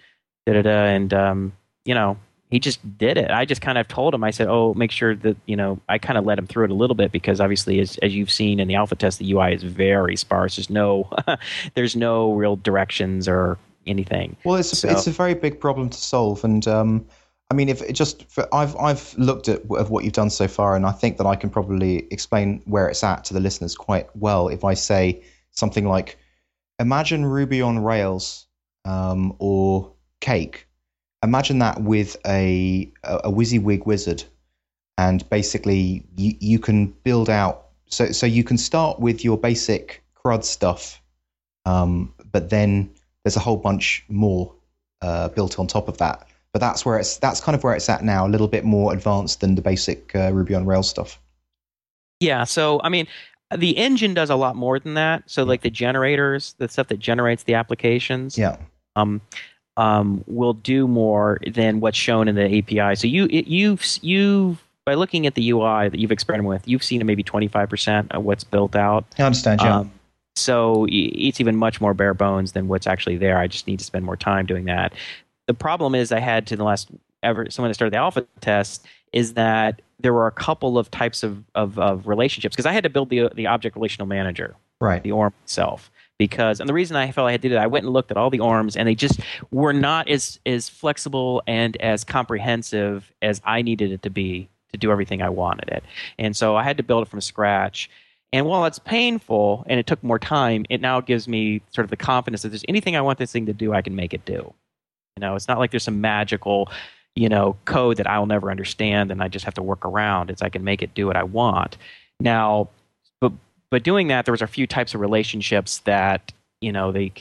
da da da." And um, you know, he just did it. I just kind of told him. I said, "Oh, make sure that you know." I kind of let him through it a little bit because obviously, as as you've seen in the alpha test, the UI is very sparse. There's no there's no real directions or anything. Well, it's So- a, it's a very big problem to solve, and um, I mean, if it just for, I've I've looked at of what you've done so far, and I think that I can probably explain where it's at to the listeners quite well if I say something like, imagine Ruby on Rails um, or Cake. Imagine that with a a, a WYSIWYG wizard, and basically you you can build out. So so you can start with your basic CRUD stuff, um, but then there's a whole bunch more uh, built on top of that. But that's where it's that's kind of where it's at now, a little bit more advanced than the basic uh, Ruby on Rails stuff. Yeah. So I mean, the engine does a lot more than that. So like the generators, the stuff that generates the applications, Yeah, um, um, will do more than what's shown in the API. So you it, you've you by looking at the UI that you've experimented with, you've seen maybe twenty five percent of what's built out. I understand. Yeah, Um, so it's even much more bare bones than what's actually there. I just need to spend more time doing that. The problem is I had to the last ever someone that started the alpha test is that there were a couple of types of of, of relationships because I had to build the the object relational manager. Right. the ORM itself because and the reason I felt I had to do that I went and looked at all the ORMs and they just were not as as flexible and as comprehensive as I needed it to be to do everything I wanted it. And so I had to build it from scratch. And while it's painful and it took more time it now gives me sort of the confidence that there's anything I want this thing to do I can make it do. You know it's not like there's some magical you know code that I'll never understand and I just have to work around. It's I can make it do what I want. Now but but doing that there was a few types of relationships that you know they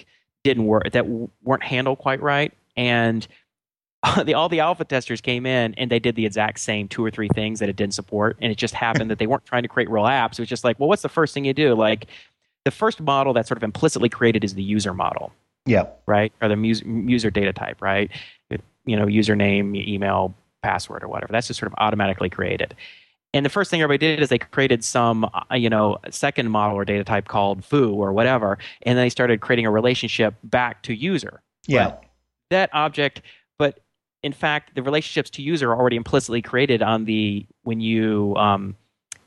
didn't work that w- weren't handled quite right. And the, all the alpha testers came in and they did the exact same two or three things that it didn't support. And it just happened that they weren't trying to create real apps. It was just like well what's the first thing you do? Like the first model that's sort of implicitly created is the user model. Yeah, right? Or the mus- user data type right you know username email password or whatever. That's just sort of automatically created. And the first thing everybody did is they created some uh, you know second model or data type called foo or whatever and then they started creating a relationship back to user. Yeah, that object but in fact the relationships to user are already implicitly created on the when you um,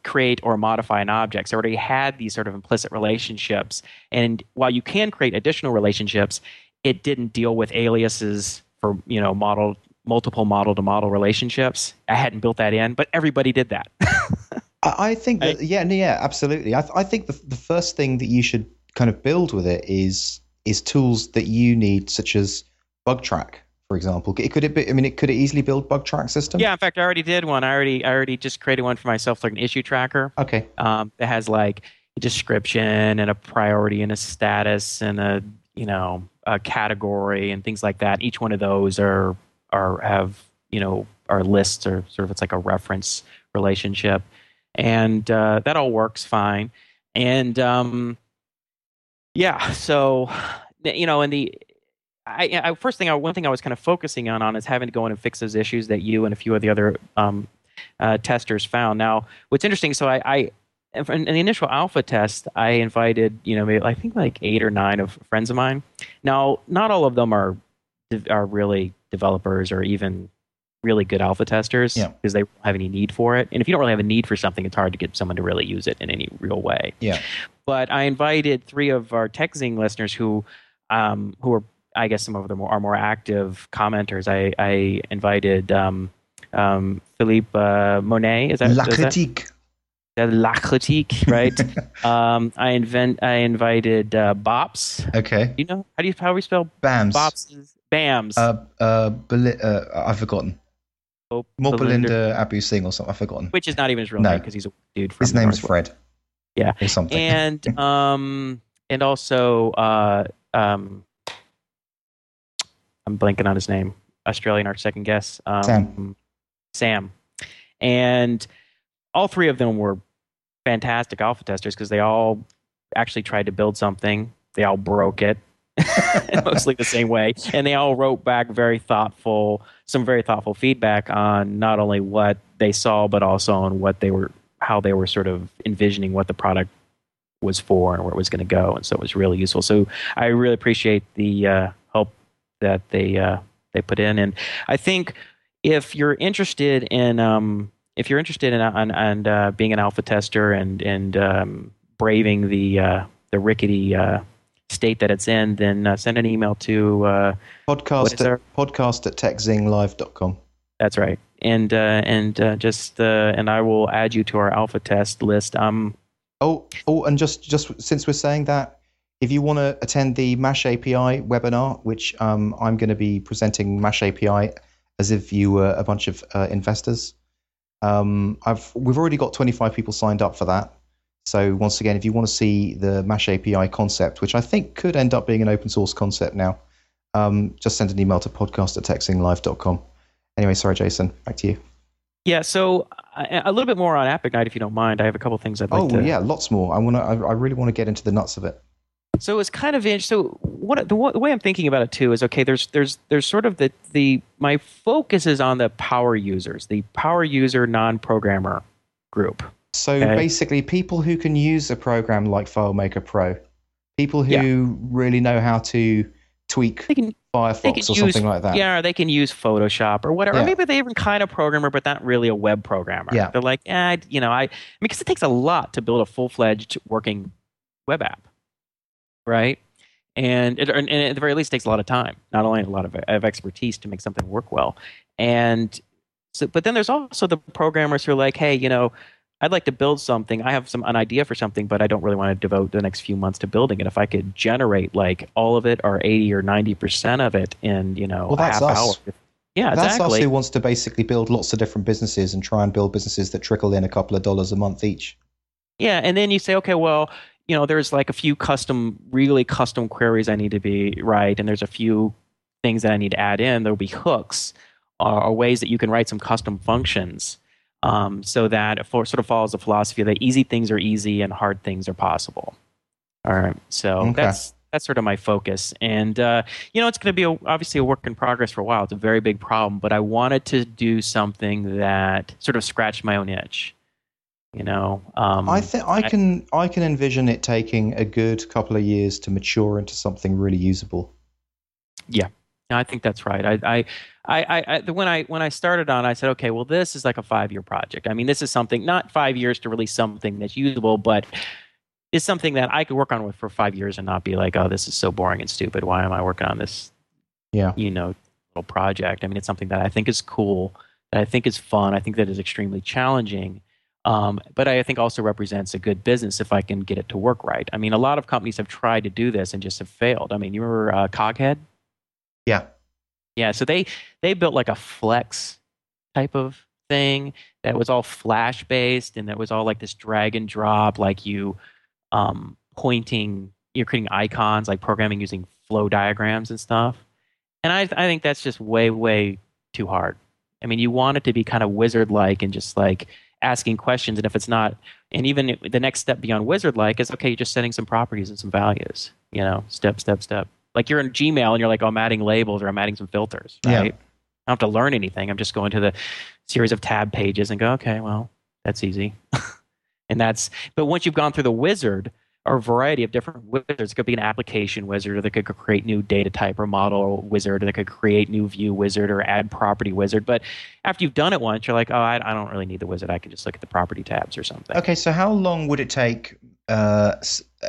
create or modify an object. So already had these sort of implicit relationships. And while you can create additional relationships it didn't deal with aliases for you know model multiple model to model relationships i hadn't built that in but everybody did that I, I think that yeah, no, yeah, absolutely. I, th- I think the the first thing that you should kind of build with it is is tools that you need, such as bug track, for example. It could it be? I mean, it could it easily build bug track system? yeah in fact i already did one i already i already just created one for myself like an issue tracker Okay. um, that has like a description and a priority and a status and a you know a category and things like that. Each one of those are are have you know are lists or sort of it's like a reference relationship, and uh, that all works fine. And um, yeah, so you know, and the I, I first thing I, one thing I was kind of focusing on on is having to go in and fix those issues that you and a few of the other um, uh, testers found. Now, what's interesting, so I, I in the initial alpha test, I invited, you know, maybe, I think like eight or nine of friends of mine. Now, not all of them are are really developers or even really good alpha testers Yeah. because they don't have any need for it. And if you don't really have a need for something, it's hard to get someone to really use it in any real way. Yeah. But I invited three of our TechZing listeners who, um, who are, I guess, some of them are more active commenters. I, I invited um, um, Philippe uh, Monet. Is that La is critique. the La Critique, right? um, I invent. I invited uh, Bops. Okay. You know how do you how do we spell Bams. Bops? Bams. Uh, uh, Beli- uh, I've forgotten. Oh, More Belinda- Abu Singh or something. I've forgotten. which is not even his real No. name because he's a dude His name's. Fred. Yeah. Or something. and um and also uh um I'm blanking on his name. Australian our second guess. Um, Sam. Sam. And all three of them were fantastic alpha testers because they all actually tried to build something. They all broke it. mostly the same way and they all wrote back very thoughtful some very thoughtful feedback on not only what they saw but also on what they were how they were sort of envisioning what the product was for and where it was going to go and so it was really useful so i really appreciate the uh, help that they uh, they put in and i think if you're interested in um, if you're interested in and uh, being an alpha tester and and um, braving the uh, the rickety uh, state that it's in, then uh, send an email to uh, podcast at, podcast at techzinglive.com. That's right, and uh, and uh, just uh, and I will add you to our alpha test list. Um. Oh, oh, and just just since we're saying that, if you want to attend the Mash API webinar, which um, I'm going to be presenting Mash API as if you were a bunch of uh, investors. Um, I've we've already got 25 people signed up for that. So once again, if you want to see the Mash API concept, which I think could end up being an open source concept now, um, just send an email to podcast at techzinglive.com. Anyway, sorry, Jason, back to you. Yeah, so a little bit more on AppIgnite, if you don't mind. I have a couple things I'd like oh, to. Oh yeah, lots more. I want to. I really want to get into the nuts of it. So it's kind of interesting. So what the, the, way I'm thinking about it too is okay. There's there's there's sort of the the my focus is on the power users, the power user non-programmer group. So okay? basically, people who can use a program like FileMaker Pro, people who yeah. really know how to tweak they can, Firefox or use, something like that. Yeah, they can use Photoshop or whatever. Yeah. Or maybe they even kind of programmer, but not really a web programmer. Yeah. They're like, eh, you know, I because it takes a lot to build a full fledged working web app right? And, it, and at the very least, takes a lot of time, not only a lot of, of expertise to make something work well. And so, but then there's also the programmers who are like, hey, you know, I'd like to build something. I have some an idea for something, but I don't really want to devote the next few months to building it. If I could generate like all of it or eighty or ninety percent of it in you know well, a half us. hour. Yeah, that's exactly. us who wants to basically build lots of different businesses and try and build businesses that trickle in a couple of dollars a month each. Yeah, and then you say, okay, well, you know, there's like a few custom, really custom queries I need to be right, and there's a few things that I need to add in. There'll be hooks or, or ways that you can write some custom functions um, so that it for, sort of follows the philosophy that easy things are easy and hard things are possible. All right, so okay. that's that's sort of my focus, and uh, you know, it's going to be a, obviously a work in progress for a while. It's a very big problem, but I wanted to do something that sort of scratched my own itch. You know, um, I think I can I can envision it taking a good couple of years to mature into something really usable. Yeah, I think that's right. I, I, I, I, when I when I started on, I said, okay, well, this is like a five year project. I mean, this is something not five years to release something that's usable, but is something that I could work on with for five years and not be like, oh, this is so boring and stupid. Why am I working on this? Yeah, you know, little project. I mean, it's something that I think is cool, that I think is fun. I think that is extremely challenging um, but I think also represents a good business if I can get it to work right. I mean, a lot of companies have tried to do this and just have failed. I mean, you remember uh, Coghead? Yeah. Yeah. So they they built like a flex type of thing that was all flash based and that was all like this drag and drop, like you um, pointing, you're creating icons, like programming using flow diagrams and stuff. And I I think that's just way way too hard. I mean, you want it to be kind of wizard like and just like asking questions. And if it's not, and even the next step beyond wizard like is okay, you're just setting some properties and some values, you know, step, step, step. Like you're in Gmail and you're like, oh, I'm adding labels or I'm adding some filters, right? Yeah. I don't have to learn anything. I'm just going to the series of tab pages and go, okay, well, that's easy. and that's, but once you've gone through the wizard, or a variety of different wizards. It could be an application wizard that could create new data type or model wizard that could create new view wizard or add property wizard. But after you've done it once, you're like, oh, I, I don't really need the wizard. I can just look at the property tabs or something. Okay, so how long would it take uh,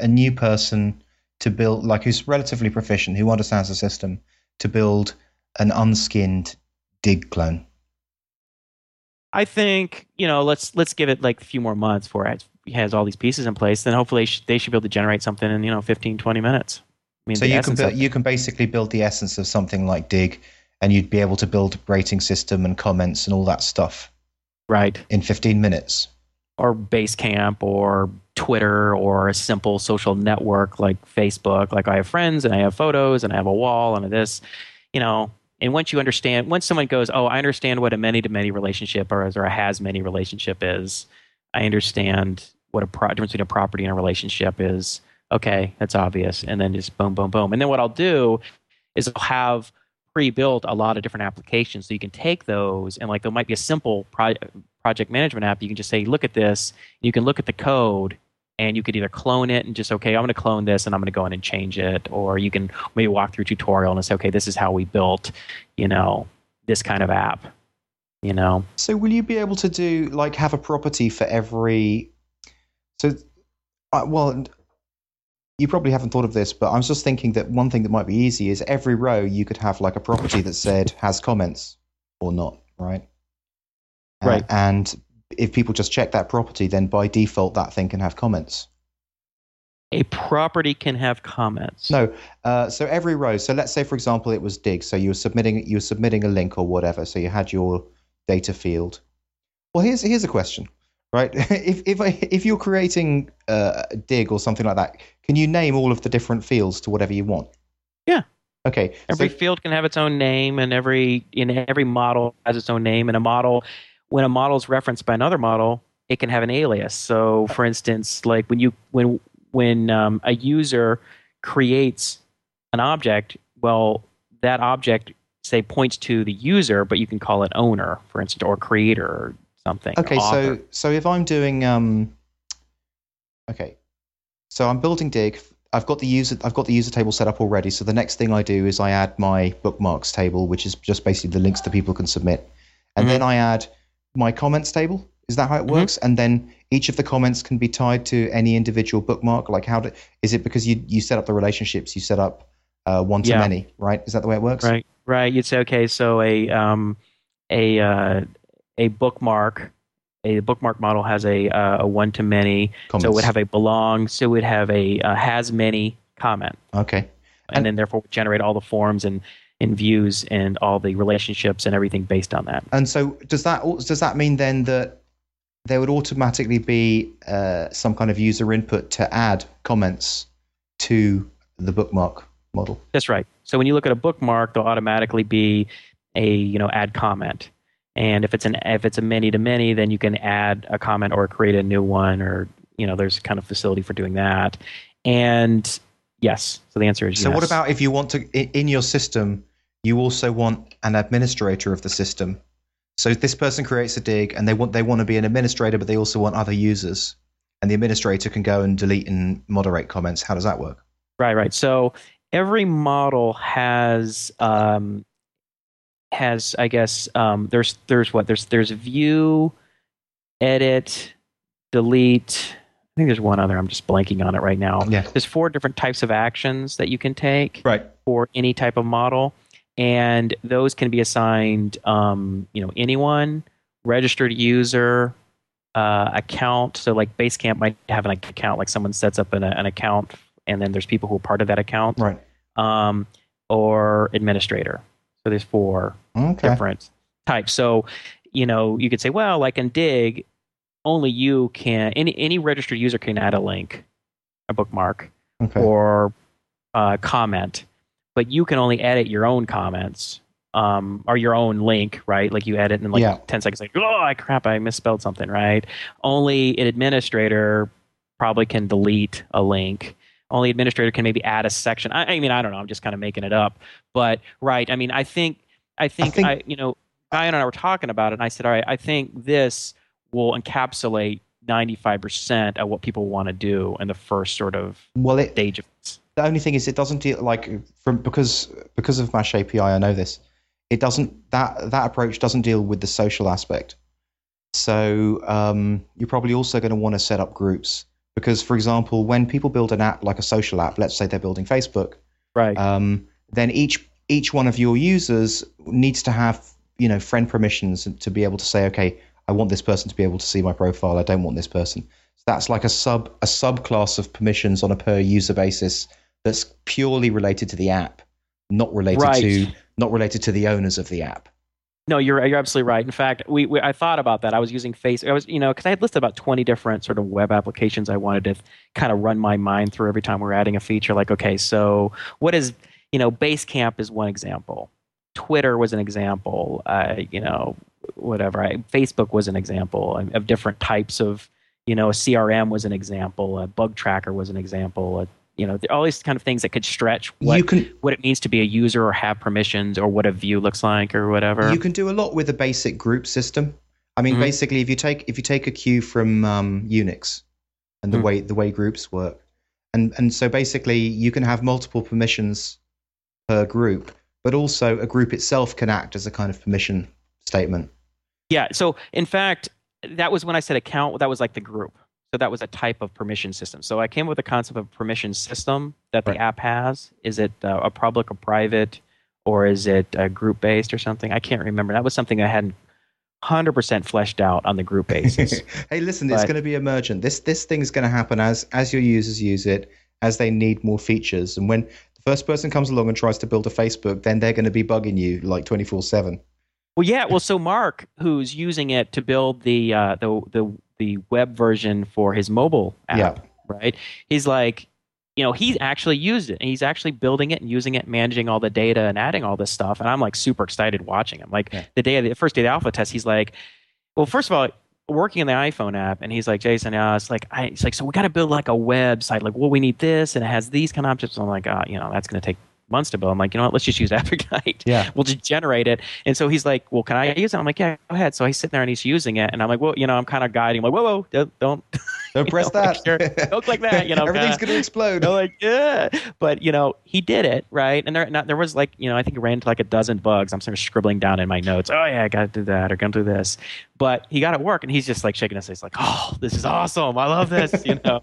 a new person to build, like who's relatively proficient, who understands the system, to build an unskinned Digg clone? I think you know let's let's give it like a few more months for it has all these pieces in place, then hopefully they should be able to generate something in you know 15, 20 minutes. I mean, so you can bu- you can basically build the essence of something like Digg, and you'd be able to build a rating system and comments and all that stuff, right? In fifteen minutes, or Basecamp, or Twitter, or a simple social network like Facebook. Like I have friends and I have photos and I have a wall and this, you know. And once you understand, once someone goes, "Oh, I understand what a many-to-many relationship or, or a has-many relationship is," I understand what a pro- difference between a property and a relationship is. Okay, that's obvious. And then just boom, boom, boom. And then what I'll do is I'll have pre-built a lot of different applications, so you can take those and like there might be a simple pro- project management app. You can just say, look at this. You can look at the code, and you could either clone it and just okay, I'm going to clone this, and I'm going to go in and change it, or you can maybe walk through tutorial and say, okay, this is how we built, you know, this kind of app You know. So will you be able to do like have a property for every? So, uh, well, you probably haven't thought of this, but I was just thinking that one thing that might be easy is every row you could have like a property that said has comments or not, right? Uh, Right. and if people just check that property, then by default that thing can have comments. A property can have comments. No, uh, so every row. So let's say, for example, it was Digg. So you were submitting you were submitting a link or whatever. So you had your data field. Well, here's here's a question, right? if if I, if you're creating uh, Digg or something like that, can you name all of the different fields to whatever you want? Yeah. Okay. Every so, field can have its own name, and every in every model has its own name. And a model, when a model is referenced by another model, it can have an alias. So, for instance, like when you when when um, a user creates an object, well, that object say points to the user, but you can call it owner, for instance, or creator or something. okay. author. So so if I'm doing um. Okay. So I'm building Digg. I've got the user I've got the user table set up already. So the next thing I do is I add my bookmarks table, which is just basically the links that people can submit, and Mhm. then I add my comments table. Is that how it works? And then each of the comments can be tied to any individual bookmark. Like how do, is it because you you set up the relationships? You set up uh, one to Yeah. many, right? Is that the way it works? Right, right. You'd say, okay, so a um, a uh, a bookmark, a bookmark model has a uh, a one to many, so it would have a belong, so it would have a uh, has many comment, okay. and, And- then therefore generate all the forms and and views and all the relationships and everything based on that. And so does that does that mean then that there would automatically be uh, some kind of user input to add comments to the bookmark model? That's right. So when you look at a bookmark, there'll automatically be a you know add comment, and if it's an if it's a many to many, then you can add a comment or create a new one, or you know there's kind of facility for doing that. And yes, so the answer is yes. So yes. what about if you want to in your system, you also want an administrator of the system. So this person creates a Digg and they want they want to be an administrator, but they also want other users. And the administrator can go and delete and moderate comments. How does that work? Right, right. So every model has um, has I guess um, there's there's what there's there's view, edit, delete. I think there's one other. I'm just blanking on it right now. Yeah. There's four different types of actions that you can take Right. for any type of model, and those can be assigned, um, you know, anyone, registered user, uh, account. So like Basecamp might have an account, like someone sets up an, an account, and then there's people who are part of that account, Right. um, or administrator. So there's four Okay. different types. So, you know, you could say, well, like in Digg, only you can any any registered user can add a link, a bookmark, Okay. or uh, comment, but you can only edit your own comments um, or your own link, right? Like you edit and like Yeah. ten seconds, like oh I crap, I misspelled something, right? Only an administrator probably can delete a link. Only administrator can maybe add a section. I, I mean, I don't know. I'm just kind of making it up, but right. I mean, I think I think I, think- you know, Guy and I were talking about it, and I said, all right, I think this will encapsulate 95% of what people want to do in the first sort of well, it, stage of this. the only thing is it doesn't deal like from because because of Mash API. I know this. It doesn't that that approach doesn't deal with the social aspect. So um, you're probably also going to want to set up groups because, for example, when people build an app like a social app, let's say they're building Facebook, Right. um, then each each one of your users needs to have you know friend permissions to be able to say, okay, I want this person to be able to see my profile. I don't want this person. So that's like a sub a subclass of permissions on a per user basis that's purely related to the app, not related Right. to not related to the owners of the app. No, you're you're absolutely right. In fact, we, we I thought about that. I was using Face. I was you know because I had listed about 20 different sort of web applications I wanted to kind of run my mind through every time we're adding a feature. Like, okay, so what is you know Basecamp is one example. Twitter was an example. Uh, you know, whatever. I, Facebook was an example of, of different types of. You know, a CRM was an example. A bug tracker was an example. A, you know, all these kind of things that could stretch what you can what it means to be a user or have permissions or what a view looks like or whatever. You can do a lot with a basic group system. I mean, Mhm. basically, if you take if you take a cue from um, Unix and the Mm. way the way groups work, and and so basically you can have multiple permissions per group, but also a group itself can act as a kind of permission statement. Yeah. So in fact, that was when I said account. That was like the group. So that was a type of permission system. So I came up with the concept of permission system that the Right. app has. Is it uh, a public or private, or is it uh, group based or something? I can't remember. That was something I hadn't hundred percent fleshed out on the group basis. hey, listen, it's going to be emergent. This this thing's going to happen as as your users use it, as they need more features, and when the first person comes along and tries to build a Facebook, then they're going to be bugging you like twenty four seven. Well, yeah. Well, so Mark, who's using it to build the uh, the the the web version for his mobile app, Yeah. right? He's like, you know, he's actually used it, and he's actually building it and using it, managing all the data and adding all this stuff. And I'm like super excited watching him. Like Yeah. the day of the first day of the alpha test, he's like, well, first of all. Working in the iPhone app, and he's like, Jason, uh, it's like, I, it's like, so we got to build like a website. Like, well, we need this, and it has these kind of objects. I'm like, uh, you know, that's going to take build. I'm like, you know what? Let's just use AppIgnite Yeah. we'll just generate it. And so he's like, well, can I use it? I'm like, yeah, go ahead. So he's sitting there and he's using it. And I'm like, well, you know, I'm kind of guiding. I'm like, whoa, whoa, don't, don't, press know, like, sure. that. don't click that. You know, everything's going to explode. I'm like, yeah. But, you know, he did it, right? And there, not, there was like, you know, I think he ran into like a dozen bugs. I'm sort of scribbling down in my notes. Oh, yeah, I got to do that or going to do this. But he got it work and he's just like shaking his face like, oh, this is awesome. I love this, you know.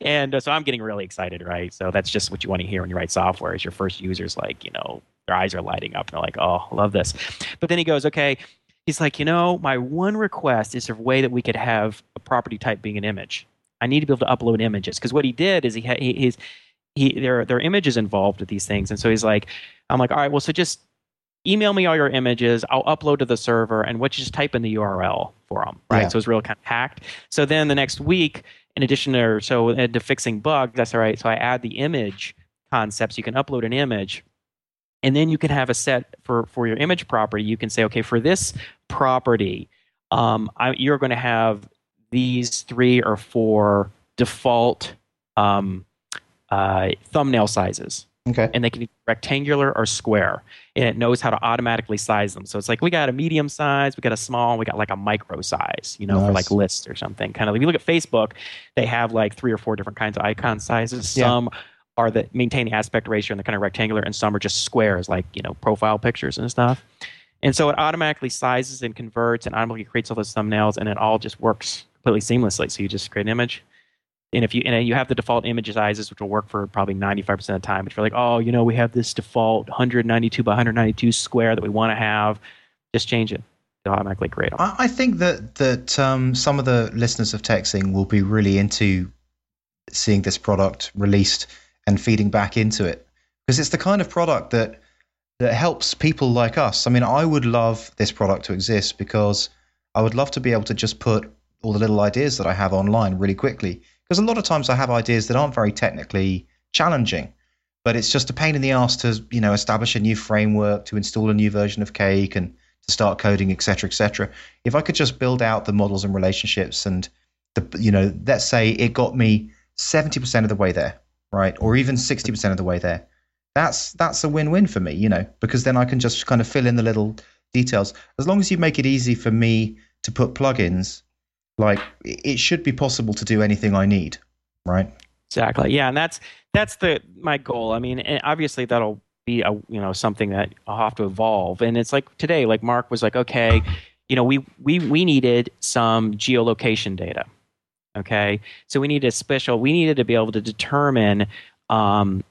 and uh, so I'm getting really excited, right? So that's just what you want to hear when you write software is your first user's like, you know, their eyes are lighting up and they're like, oh, I love this. But then he goes, okay, he's like, you know, my one request is a way that we could have a property type being an image. I need to be able to upload images because what he did is he had he, he's he there there are images involved with these things, and so he's like, I'm like, all right, well, so just email me all your images. I'll upload to the server, and what you just type in the URL for them, right? Yeah. So it's real kind of hacked. So then the next week, in addition to so uh, into fixing bugs, that's all right. So I add the image concepts. You can upload an image, and then you can have a set for for your image property. You can say, okay, for this property, um, I, you're going to have these three or four default um, uh, thumbnail sizes Okay. and they can be rectangular or square and it knows how to automatically size them so it's like we got a medium size we got a small we got like a micro size you know for like lists or something kind of if you look at facebook they have like three or four different kinds of icon sizes Yeah. some are the maintain the aspect ratio and they're kind of rectangular and some are just squares like you know profile pictures and stuff and so it automatically sizes and converts and automatically creates all those thumbnails and it all just works completely seamlessly so you just create an image and if you and you have the default image sizes, which will work for probably 95% of the time. If you're like, oh, you know, we have this default 192 by 192 square that we want to have, just change it. It'll automatically create them. I, I think that that um, some of the listeners of TechZing will be really into seeing this product released and feeding back into it because it's the kind of product that that helps people like us. I mean, I would love this product to exist because I would love to be able to just put all the little ideas that I have online really quickly. Because a lot of times I have ideas that aren't very technically challenging, but it's just a pain in the ass to you know establish a new framework, to install a new version of Cake, and to start coding, etc., etc. If I could just build out the models and relationships, and the you know, let's say it got me seventy percent of the way there, right, or even sixty percent of the way there, that's that's a win-win for me, you know, because then I can just kind of fill in the little details. As long as you make it easy for me to put plugins, like it should be possible to do anything I need, right? Exactly. Yeah, and that's that's the my goal. I mean, eh, obviously that'll be a you know something that I'll have to evolve. And it's like today, like Mark was like, okay, you know, we we we needed some geolocation data. Okay, so we needed a special. We needed to be able to determine, um,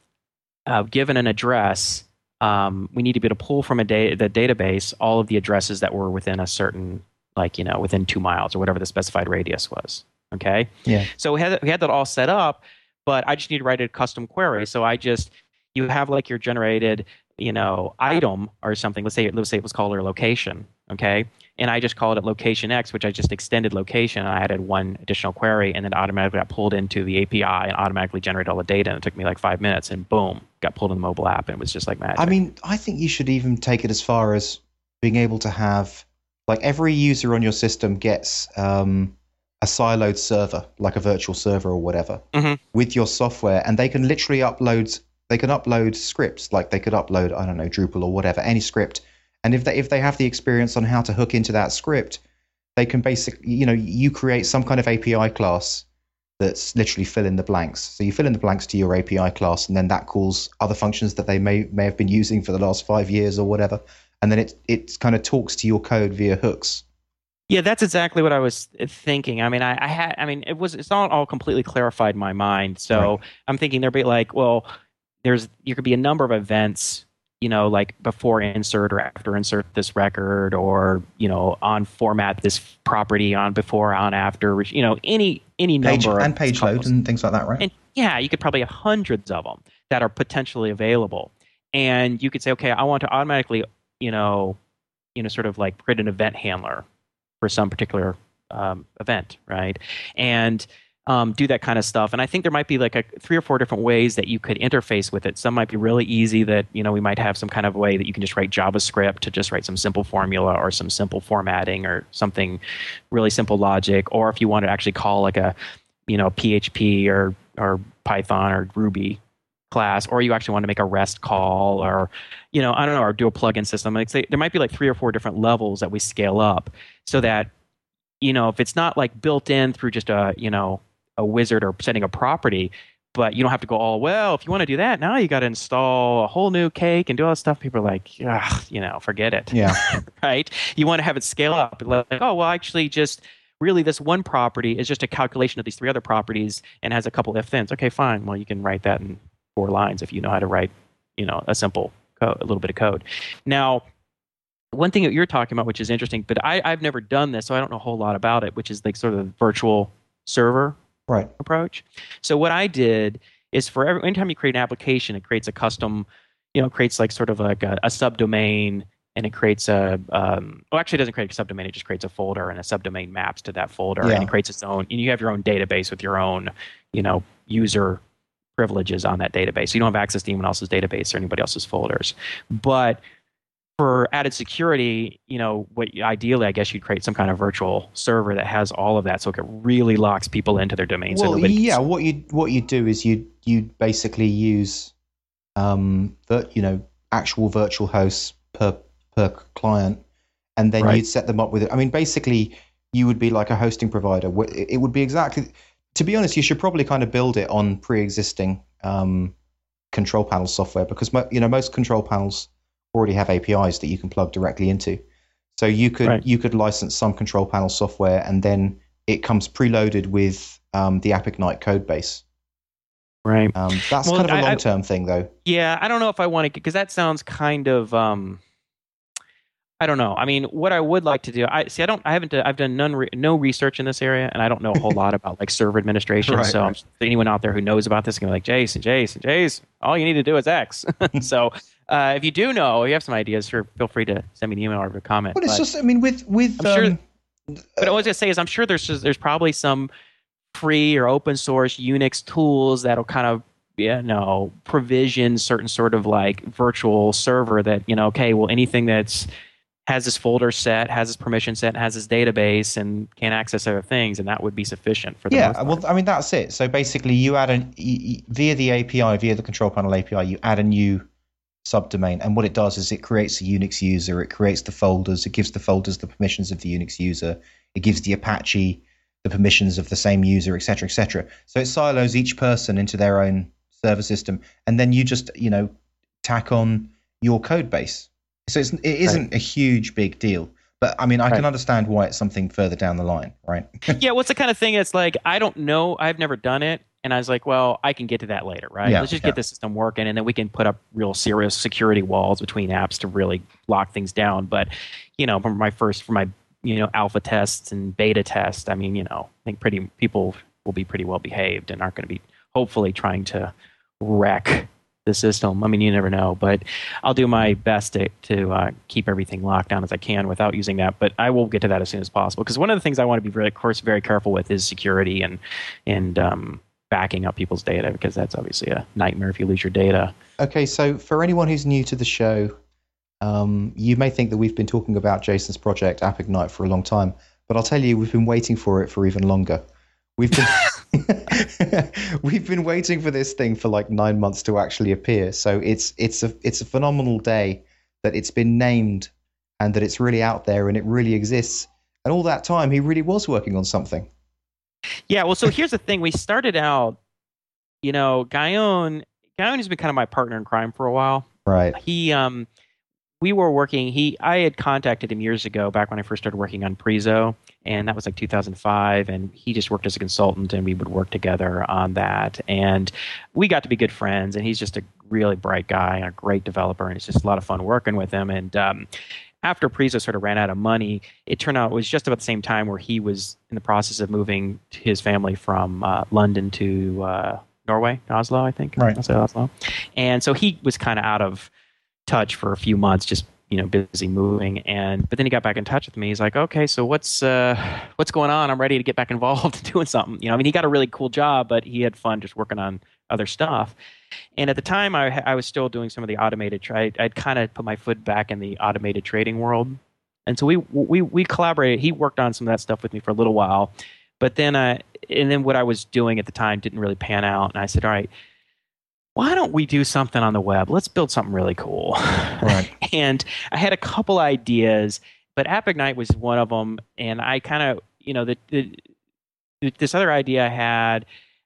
uh, given an address, um, we need to be able to pull from a da- the database all of the addresses that were within a certain, like you know, within two miles or whatever the specified radius was. Okay. Yeah. So we had we had that all set up, but I just need to write a custom query. So I just you have like your generated you know item or something. Let's say let's say it was called a location. Okay. And I just called it location X, which I just extended location. And I added one additional query, and then automatically got pulled into the API and automatically generated all the data. And it took me like five minutes, and boom, got pulled in the mobile app, and it was just like magic. I mean, I think you should even take it as far as being able to have, like, every user on your system gets um, a siloed server, like a virtual server or whatever, Mhm. with your software, and they can literally upload. They can upload scripts, like they could upload, I don't know, Drupal or whatever, any script. And if they if they have the experience on how to hook into that script, they can basically, you know, you create some kind of API class that's literally fill in the blanks. So you fill in the blanks to your API class, and then that calls other functions that they may may have been using for the last five years or whatever. And then it it kind of talks to your code via hooks, Yeah, that's exactly what I was thinking. I mean, I, I had, I mean, it was, it's not all completely clarified in my mind. So right. I'm thinking there'd be like, well, there's, there could be a number of events, you know, like before insert or after insert this record, or you know, on format this property, on before, on after, you know, any any page, number and page load and things like that, right? And yeah, you could probably have hundreds of them that are potentially available, and you could say, okay, I want to automatically, you know, you know, sort of like create an event handler for some particular um, event, right? And um, do that kind of stuff. And I think there might be like a three or four different ways that you could interface with it. Some might be really easy that you know we might have some kind of way that you can just write JavaScript to just write some simple formula or some simple formatting or something really simple logic. Or if you want to actually call like a you know PHP or or Python or Ruby class, or you actually want to make a REST call, or you know, I don't know, or do a plugin system. Like say, there might be like three or four different levels that we scale up, so that you know, if it's not like built in through just a you know a wizard or setting a property, but you don't have to go all well. If you want to do that, now you got to install a whole new cake and do all that stuff. People are like, you know, forget it. Yeah. right. You want to have it scale up. Like, oh well, actually, just really this one property is just a calculation of these three other properties and has a couple if thens. Okay, fine. Well, you can write that in four lines if you know how to write, you know, a simple code, a little bit of code. Now, one thing that you're talking about, which is interesting, but I, I've never done this, so I don't know a whole lot about it, which is like sort of the virtual server right. approach. So what I did is for every anytime you create an application, it creates a custom, you know, creates like sort of like a, a subdomain and it creates a um, well actually it doesn't create a subdomain it just creates a folder and a subdomain maps to that folder yeah. and it creates its own and you have your own database with your own you know user privileges on that database. So you don't have access to anyone else's database or anybody else's folders. But for added security, you know, what ideally I guess you'd create some kind of virtual server that has all of that, so it really locks people into their domains. Well, so yeah, what you what you do is you you basically use, um, you know, actual virtual hosts per per client, and then right. you'd set them up with it. I mean, basically, you would be like a hosting provider. It would be exactly to be honest, you should probably kind of build it on pre-existing um, control panel software because you know most control panels already have APIs that you can plug directly into. So you could right. you could license some control panel software, and then it comes preloaded with um, the AppIgnite code base. Right. Um, that's well, kind of a long term thing, though. Yeah, I don't know if I want to because that sounds kind of um, I don't know. I mean, what I would like to do, I see. I don't. I haven't. I've done none, re, no research in this area, and I don't know a whole lot about like server administration. right, so, right. anyone out there who knows about this can be like, Jason, Jason, Jason. All you need to do is X. so, uh, if you do know, if you have some ideas, sure, feel free to send me an email or a comment. But it's but just, I mean, with with. I'm um, sure, but I was gonna say is, I'm sure there's just, there's probably some free or open source Unix tools that'll kind of you know provision certain sort of like virtual server that you know okay well anything that's has this folder set, has this permission set, has this database, and can access other things, and that would be sufficient for the yeah. Well, I mean that's it. So basically, you add an via the API, via the control panel API, you add a new subdomain, and what it does is it creates a Unix user, it creates the folders, it gives the folders the permissions of the Unix user, it gives the Apache the permissions of the same user, etc., etc. So it silos each person into their own server system, and then you just you know tack on your code base so it's, it isn't right. a huge big deal. But I mean, I right. can understand why it's something further down the line, right? yeah, what's the kind of thing? It's like I don't know. I've never done it, and I was like, well, I can get to that later, right? Yeah, Let's just yeah. get the system working, and then we can put up real serious security walls between apps to really lock things down. But you know, from my first, for my you know alpha tests and beta tests, I mean, you know, I think pretty people will be pretty well behaved and aren't going to be hopefully trying to wreck the system. I mean, you never know, but I'll do my best to, to uh, keep everything locked down as I can without using that. But I will get to that as soon as possible because one of the things I want to be very, of course, very careful with is security and and um, backing up people's data because that's obviously a nightmare if you lose your data. Okay, so for anyone who's new to the show, um, you may think that we've been talking about Jason's project AppIgnite for a long time, but I'll tell you, we've been waiting for it for even longer. We've been we've been waiting for this thing for like nine months to actually appear. So it's it's a it's a phenomenal day that it's been named and that it's really out there and it really exists. And all that time, he really was working on something. Yeah. Well, so here's the thing: we started out, you know, Guyon. Guyon has been kind of my partner in crime for a while. Right. He um we were working. He, I had contacted him years ago, back when I first started working on Preezo, and that was like 2005. And he just worked as a consultant, and we would work together on that. And we got to be good friends. And he's just a really bright guy and a great developer, and it's just a lot of fun working with him. And um, after Preezo sort of ran out of money, it turned out it was just about the same time where he was in the process of moving his family from uh, London to uh, Norway, Oslo, I think. Right. Oslo. And so he was kind of out of touch for a few months, just you know, busy moving. And but then he got back in touch with me. He's like, okay, so what's uh, what's going on? I'm ready to get back involved doing something. You know, I mean, he got a really cool job, but he had fun just working on other stuff. And at the time, I, I was still doing some of the automated. I'd, I'd kind of put my foot back in the automated trading world, and so we we we collaborated. He worked on some of that stuff with me for a little while, but then I and then what I was doing at the time didn't really pan out. And I said, all right, why don't we do something on the web? Let's build something really cool. Right. and I had a couple ideas, but AppIgnite was one of them. And I kind of, you know, the, the, this other idea I had,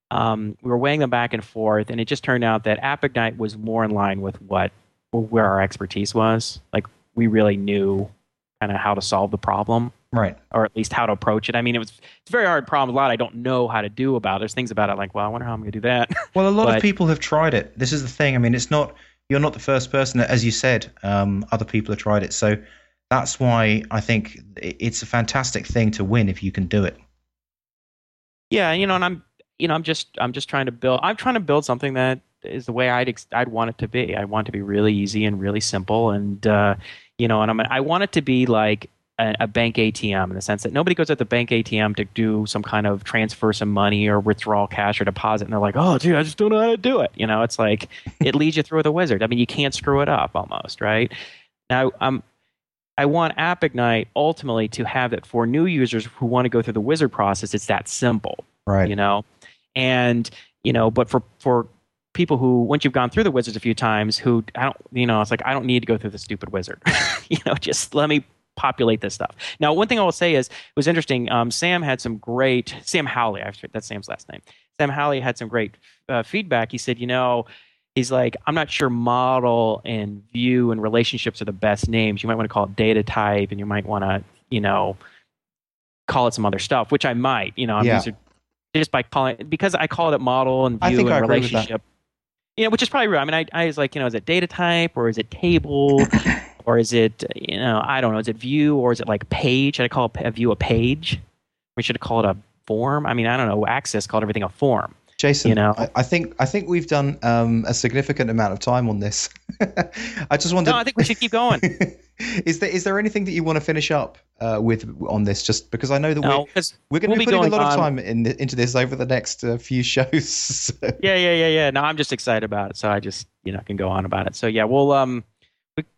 um, we were weighing them back and forth, and it just turned out that AppIgnite was more in line with what where our expertise was. Like we really knew kind of how to solve the problem Right. or at least how to approach it. I mean, it was it's a very hard problem. A lot I don't know how to do about. There's things about it like, well, I wonder how I'm going to do that. Well, a lot But- of people have tried it. This is the thing. I mean, it's not you're not the first person. As you said, um, other people have tried it. So that's why I think it's a fantastic thing to win if you can do it. yeah, you know, and I'm you know, I'm just I'm just trying to build. I'm trying to build something that is the way I'd ex- I'd want it to be. I want it to be really easy and really simple, and uh, you know, and I'm I want it to be like a, a bank ATM in the sense that nobody goes at the bank ATM to do some kind of transfer some money or withdraw cash or deposit, and they're like, oh, dude, I just don't know how to do it. You know, it's like it leads you through the wizard. I mean, you can't screw it up almost, right? Now, I'm I want AppIgnite ultimately to have it for new users who want to go through the wizard process. It's that simple Right. you know and you know but for for people who once you've gone through the wizards a few times who i don't you know it's like i don't need to go through the stupid wizard you know just let me populate this stuff now one thing i will say is it was interesting um, sam had some great sam howley I that's sam's last name sam howley had some great uh, feedback he said you know he's like i'm not sure model and view and relationships are the best names you might want to call it data type and you might want to you know call it some other stuff which i might you know I'm Yeah. just by calling it because I called it model and view and I agree with that. relationship. You know, which is probably real. I mean, I, I was like, you know, is it data type or is it table or is it, you know, I don't know, is it view or is it like page? Should I call a view a page? We should call it a form. I mean, I don't know. Access called everything a form. Jason, You know? I, I think I think we've done um, a significant amount of time on this. I just wondered. No, I think we should keep going. is there is there anything that you want to finish up uh, with on this? Just because I know that no, we're we're going we'll to be be putting a lot of time in the, into this over the next uh, few shows. Yeah, yeah, yeah, yeah. No, I'm just excited about it, so I just you know can go on about it. So yeah, we'll um,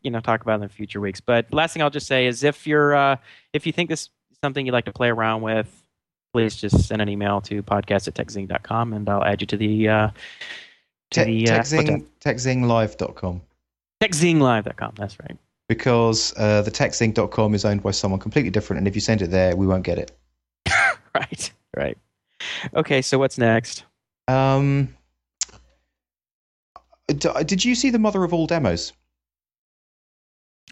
you know, talk about in the future weeks. But last thing I'll just say is if you're uh, if you think this is something you'd like to play around with, please just send an email to podcast at techzing.com and I'll add you to the uh, to Te- the uh? TechZing, techzinglive.com techzinglive.com. That's right. because uh, the techzing.com is owned by someone completely different, and if you send it there, we won't get it. Right. Right. Okay. So what's next? Um, did you see the mother of all demos?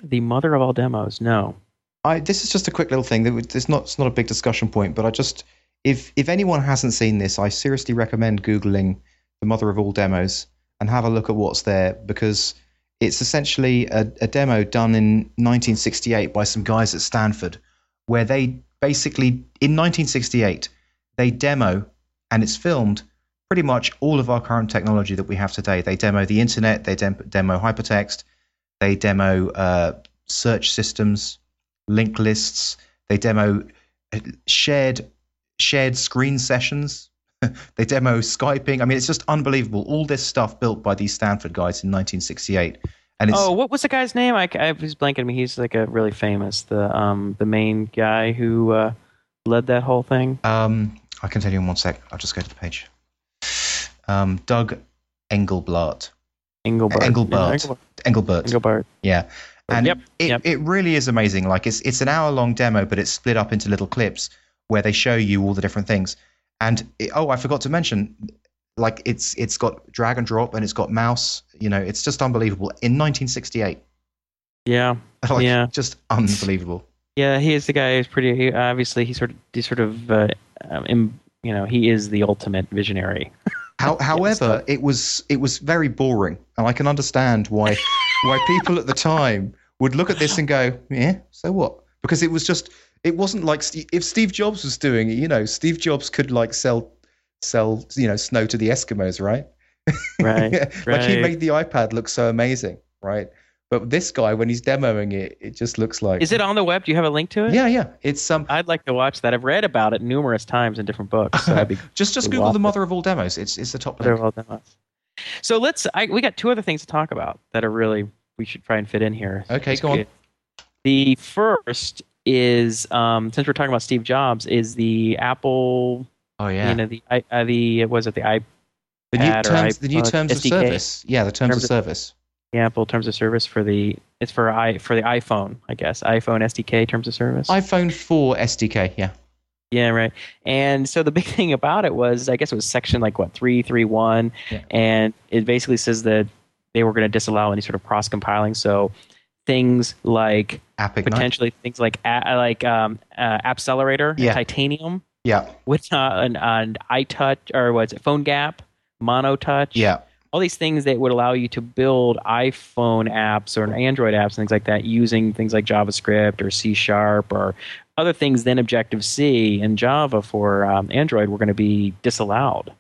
The mother of all demos. No. I this is just a quick little thing. It's not it's not a big discussion point, but I just if if anyone hasn't seen this, I seriously recommend googling the mother of all demos and have a look at what's there because it's essentially a, a demo done in 1968 by some guys at Stanford, where they basically in 1968 they demo and it's filmed pretty much all of our current technology that we have today. They demo the internet, they dem- demo hypertext, they demo uh, search systems, link lists. They demo uh, shared shared screen sessions. they demo Skyping. I mean, it's just unbelievable. All this stuff built by these Stanford guys in 1968, and it's Oh, what was the guy's name? I, I was blanking me. He's like a really famous the um the main guy who uh, led that whole thing. um, I can tell you in one sec. I'll just go to the page. Um, Doug Engelbart. Engelbart. Engelbart. Yeah, Engelbert. Engelbart. Yeah. And Yep, it, yep. it really is amazing. Like it's it's an hour long demo, but it's split up into little clips where they show you all the different things. And it, oh, I forgot to mention, like it's it's got drag and drop and it's got mouse. You know, it's just unbelievable. In 1968, Yeah. Like, Yeah. just unbelievable. Yeah, he is the guy who's pretty. He, obviously, he sort of, he sort of, uh, um, you know, he is the ultimate visionary. How, however, it was it was very boring, and I can understand why why people at the time would look at this and go, "Yeah, so what?" Because it was just it wasn't like if Steve Jobs was doing it, you know, Steve Jobs could like sell sell you know snow to the Eskimos, right? Right, like he made the iPad look so amazing, right? But this guy, when he's demoing it, it just looks like Is it on the web? Do you have a link to it? yeah, yeah. It's um I'd like to watch that. I've read about it numerous times in different books. So be just just Google the mother of all demos. It's it's the top They're link. well done. So let's. I, we got two other things to talk about that are really we should try and fit in here. Okay, go on. The first is um, since we're talking about Steve Jobs, is the Apple. Oh yeah. You know the i- uh, the was it the i the new terms the new terms of SDK. service. Yeah, the terms, Terms of of- service. The Apple terms of service for the it's for i for the iPhone I guess iPhone SDK terms of service. iPhone 4 SDK, yeah. Yeah, right. And so the big thing about it was, I guess it was section like what three three one, Yeah. and it basically says that they were going to disallow any sort of cross compiling. So things like App potentially things like a, like um, uh, Appcelerator, Yeah. Titanium, Yeah, with uh, an, an iTouch or what's it, PhoneGap, Mono Touch, yeah. All these things that would allow you to build iPhone apps or Android apps and things like that using things like JavaScript or C Sharp or other things than Objective C and Java for um, Android were going to be disallowed.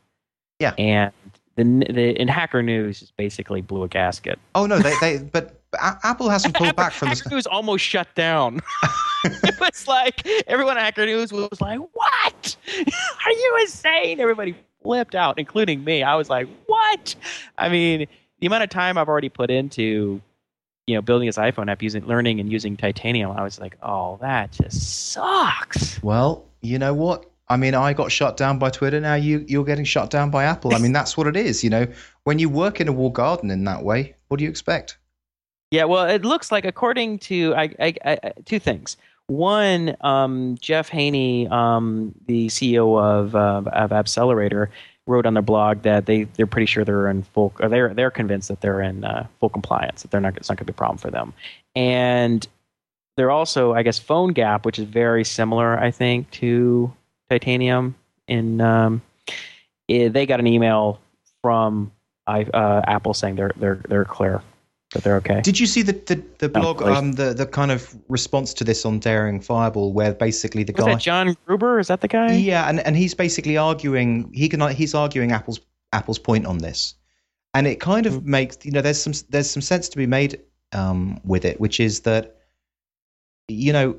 Yeah. And the, the in Hacker News is basically blew a gasket. Oh no, they they but, but Apple hasn't pulled back from Hacker this. News almost shut down. it was like everyone at Hacker News was like, "What? Are you insane?" Everybody flipped out, including me. I was like, "What?" I mean, the amount of time I've already put into, you know, building this iPhone app using learning and using Titanium, I was like, "Oh, that just sucks." Well, you know what? I mean, I got shut down by Twitter. Now you you're getting shut down by Apple. I mean, that's what it is. You know, when you work in a wall garden in that way, what do you expect? Yeah, well, it looks like according to I, I, I two things. One, um, Jeff Haynie, um, the CEO of uh, of Appcelerator, wrote on their blog that they they're pretty sure they're in full. Or they're they're convinced that they're in uh, full compliance. That they're not. It's not going to be a problem for them. And they're also, I guess, PhoneGap, which is very similar, I think, to Titanium. In um, eh, they got an email from I, uh, Apple saying they're they're they're clear that they're okay. Did you see the the, the blog please. um the the kind of response to this on Daring Fireball where basically the Was guy that John Gruber? Is that the guy? Yeah, and, and he's basically arguing he can he's arguing Apple's Apple's point on this, and it kind of makes you know there's some there's some sense to be made um, with it, which is that you know,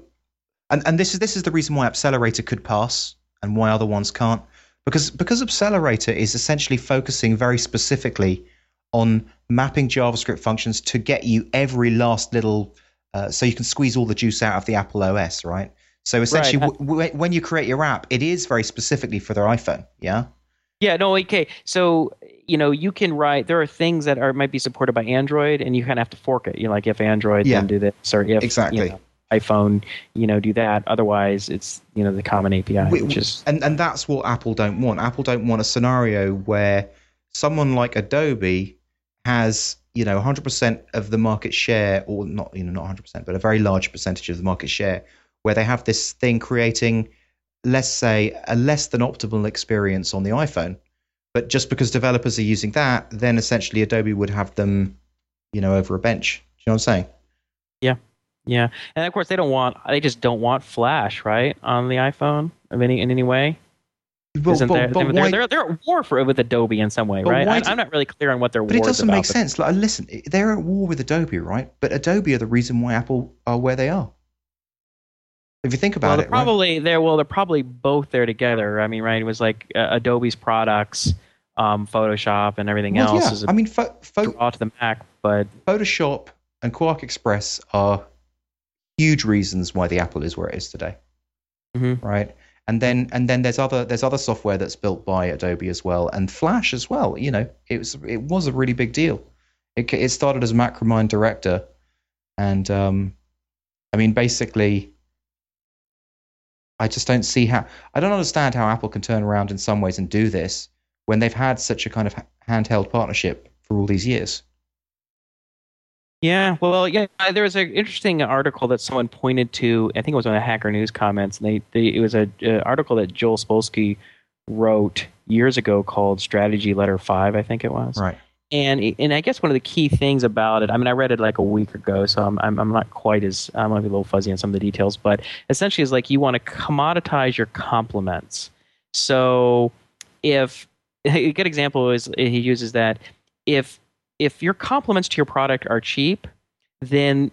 and, and this is this is the reason why Appcelerator could pass and why other ones can't, because because Appcelerator is essentially focusing very specifically on mapping JavaScript functions to get you every last little, uh, so you can squeeze all the juice out of the Apple OS, right? So essentially, Right. w- w- when you create your app, it is very specifically for their iPhone. Yeah. Yeah, no, okay. So, you know, you can write, there are things that are might be supported by Android and you kind of have to fork it. You know, like if Android, Yeah. then do this, or if Exactly. you know, iPhone, you know, do that. Otherwise, it's, you know, the common API, We- which is, and and that's what Apple don't want. Apple don't want a scenario where someone like Adobe has you know 100% of the market share, or not you know not 100%, but a very large percentage of the market share, where they have this thing creating, let's say, a less than optimal experience on the iPhone. But just because developers are using that, then essentially Adobe would have them, you know, over a bench. Do you know what I'm saying? Yeah. Yeah. And of course, they don't want, they just don't want Flash, right, on the iPhone of any, in any way. But, Isn't but- there, but they're, why- they're, they're at war for, with Adobe in some way, right? I, I'm not really clear on what their But it doesn't about, make sense. Like, listen, they're at war with Adobe, right? But Adobe are the reason why Apple are where they are. If you think about they're it, right? probably they're well, they're probably both there together. I mean, right? It was like uh, Adobe's products, um, Photoshop, and everything Well, else yeah. is a I mean, pho- pho- draw to the Mac. But Photoshop and QuarkXPress are huge reasons why the Apple is where it is today, Mhm. right? And then and then there's other there's other software that's built by Adobe as well, and Flash as well. You know, it was it was a really big deal. It it started as MacroMind Director, and um, I mean, basically, I just don't see how I don't understand how Apple can turn around in some ways and do this when they've had such a kind of handheld partnership for all these years. Yeah, well, yeah, there was an interesting article that someone pointed to. I think it was on the Hacker News comments. And they, they it was a, a article that Joel Spolsky wrote years ago called Strategy Letter Five. I think it was. Right. And and I guess one of the key things about it. I mean, I read it like a week ago, so I'm I'm, I'm not quite as I'm gonna be a little fuzzy on some of the details. But essentially, is like you want to commoditize your complements. So if a good example is he uses that if if your complements to your product are cheap, then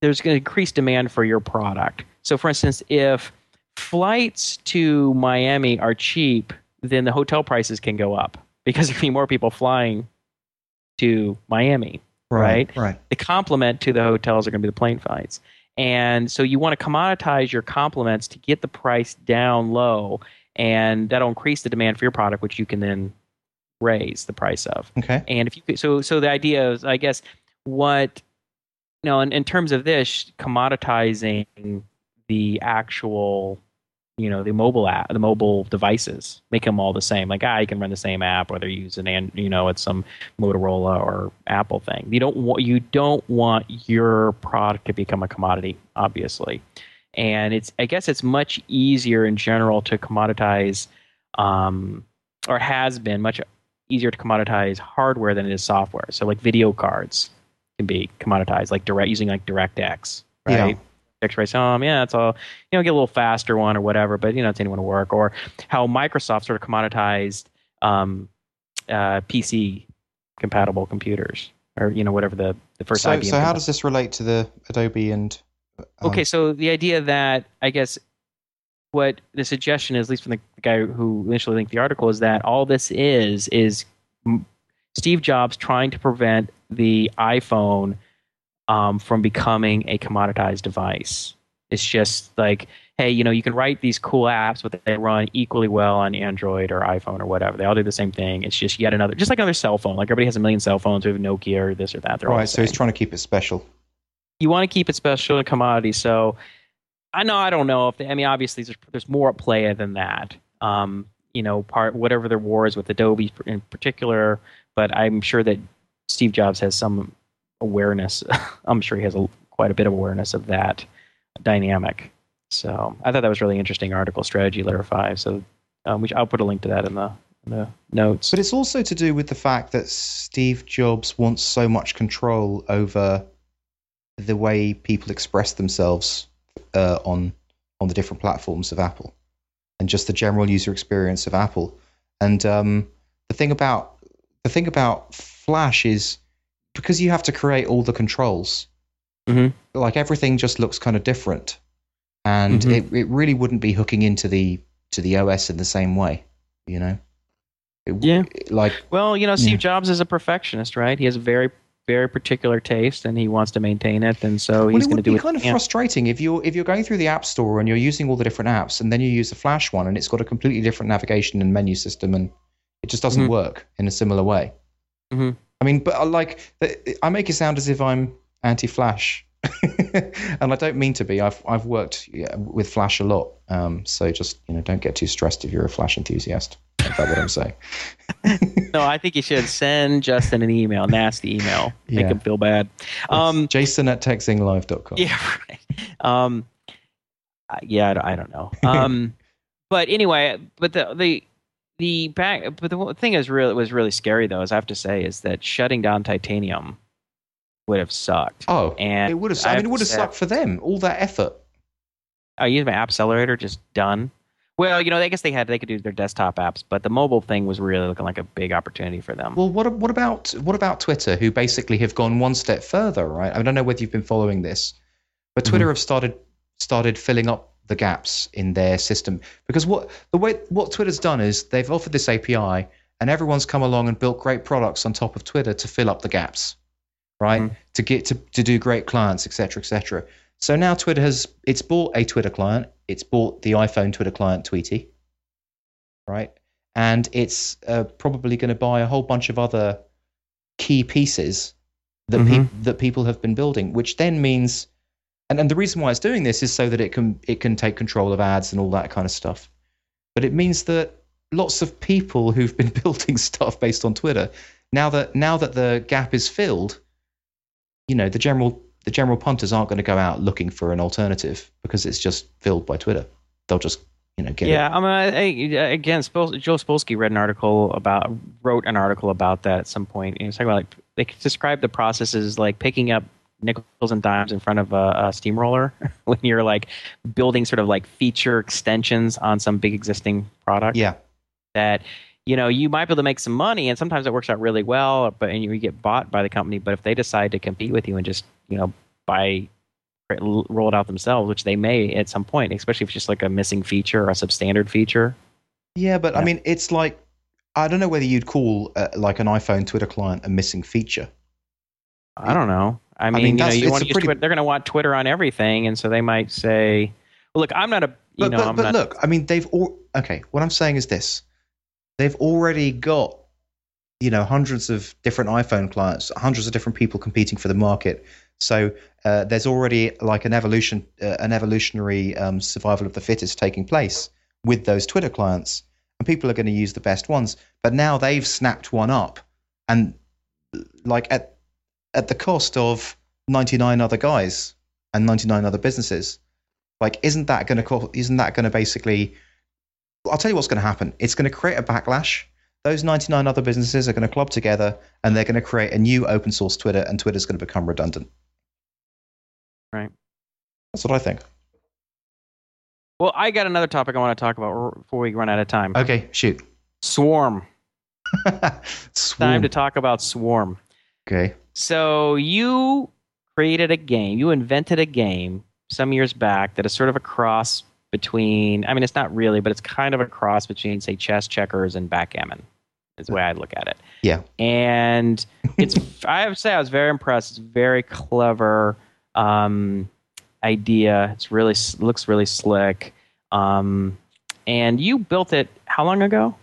there's going to increase demand for your product. So, for instance, if flights to Miami are cheap, then the hotel prices can go up because there'll be more people flying to Miami, right? Right. right. The complement to the hotels are going to be the plane flights. And so you want to commoditize your complements to get the price down low, and that'll increase the demand for your product, which you can then raise the price of. Okay. And if you could, so so the idea is, I guess, what you know, in, in terms of this commoditizing the actual you know the mobile app the mobile devices make them all the same like ah you can run the same app whether you use an and you know it's some motorola or apple thing you don't want you don't want your product to become a commodity obviously and it's i guess it's much easier in general to commoditize um, or has been much easier to commoditize hardware than it is software. So like video cards can be commoditized, like direct using like DirectX, right? Yeah. X-ray some, yeah, it's all you know, get a little faster one or whatever, but you know, it's anyone to work. Or how Microsoft sort of commoditized um, uh, PC compatible computers, or you know, whatever the the first. So, IBM so how does this relate to the Adobe and? Um, okay, so the idea that I guess what the suggestion is, at least from the guy who initially linked the article, is that all this is is Steve Jobs trying to prevent the iPhone um, from becoming a commoditized device. It's just like, hey, you know, you can write these cool apps, but they run equally well on Android or iPhone or whatever. They all do the same thing. It's just yet another, just like another cell phone. Like everybody has a million cell phones. We have Nokia or this or that. They're right. so he's trying to keep it special. You want to keep it special, a commodity. So I know I don't know if I mean obviously there's, there's more at play than that. Um, you know, part whatever their war is with Adobe in particular, but I'm sure that Steve Jobs has some awareness. I'm sure he has a, quite a bit of awareness of that dynamic. So I thought that was really interesting article, Strategy Letter Five. So um, which I'll put a link to that in the, in the notes. But it's also to do with the fact that Steve Jobs wants so much control over the way people express themselves uh, on on the different platforms of Apple, and just the general user experience of Apple. And um, the thing about the thing about Flash is because you have to create all the controls. Mm-hmm. Like everything just looks kind of different, and mm-hmm. it, it really wouldn't be hooking into the to the OS in the same way, you know. It, yeah. Like well, you know, Steve yeah. Jobs is a perfectionist, right? He has a very very particular taste and he wants to maintain it and so he's well, going to do it. It would be kind of frustrating if you're if you're going through the app store and you're using all the different apps and then you use the Flash one and it's got a completely different navigation and menu system and it just doesn't mm-hmm. work in a similar way. Mm-hmm. I mean, but I like I make it sound as if I'm anti-Flash, and I don't mean to be. I've I've worked with Flash a lot, um, so just you know don't get too stressed if you're a Flash enthusiast. Is that what I'm saying? no, I think you should send Justin an email, nasty email, make yeah. him feel bad. Um, Jason at techzinglive.com. Yeah, right. Um, yeah, I don't know. Um, but anyway, but the the the back, but the thing is really was really scary though, as I have to say, is that shutting down Titanium would have sucked. Oh, and it would have. I, I mean, it would have sucked for them. All that effort. Oh, use my accelerator just done. Well, you know, I guess they had they could do their desktop apps, but the mobile thing was really looking like a big opportunity for them. Well, what what about what about Twitter, who basically have gone one step further, right? I don't know whether you've been following this, but Twitter mm-hmm. have started started filling up the gaps in their system because what the way what Twitter's done is they've offered this API and everyone's come along and built great products on top of Twitter to fill up the gaps, right? Mm-hmm. To get to to do great clients, etc., etc. So now Twitter has it's bought a Twitter client, it's bought the iPhone Twitter client Tweetie, right? And it's uh, probably going to buy a whole bunch of other key pieces that mm-hmm. pe- that people have been building, which then means, and, and the reason why it's doing this is so that it can it can take control of ads and all that kind of stuff. But it means that lots of people who've been building stuff based on Twitter now that now that the gap is filled, you know the general the general punters aren't going to go out looking for an alternative because it's just filled by Twitter. They'll just you know get yeah, it. I mean, I, again, Spol- Joe Spolsky read an article about wrote an article about that at some point. He was talking about like they describe the process as like picking up nickels and dimes in front of a, a steamroller when you're like building sort of like feature extensions on some big existing product. Yeah, that you know you might be able to make some money and sometimes it works out really well but and you get bought by the company but if they decide to compete with you and just you know by roll it out themselves which they may at some point especially if it's just like a missing feature or a substandard feature yeah, but I mean it's like I don't know whether you'd call uh, like an iPhone Twitter client a missing feature. i don't know i mean, mean, you know you want to pretty- Twitter, they're going to want twitter on everything and so they might say well look i'm not a you But, know but, i'm but not look, I mean, they've all okay. What I'm saying is this: they've already got you know hundreds of different iPhone clients, hundreds of different people competing for the market. So uh, there's already like an evolution, uh, an evolutionary um, survival of the fittest taking place with those Twitter clients, and people are going to use the best ones. But now they've snapped one up, and like at at the cost of 99 other guys and 99 other businesses. Like isn't that going to co- isn't that going to basically i'll tell you what's going to happen. It's going to create a backlash. Those 99 other businesses are going to club together and they're going to create a new open source twitter and twitter's going to become redundant Right. that's what i think well i got another topic i want to talk about before we run out of time okay shoot swarm Swarm. time to talk about swarm okay So you created a game, you invented a game some years back that is sort of a cross between, I mean, it's not really, but it's kind of a cross between, say, chess, checkers, and backgammon, is the way I look at it. Yeah. And it's, I have to say, I was very impressed. It's very clever um, idea. It's really, looks really slick. Um, and you built it how long ago?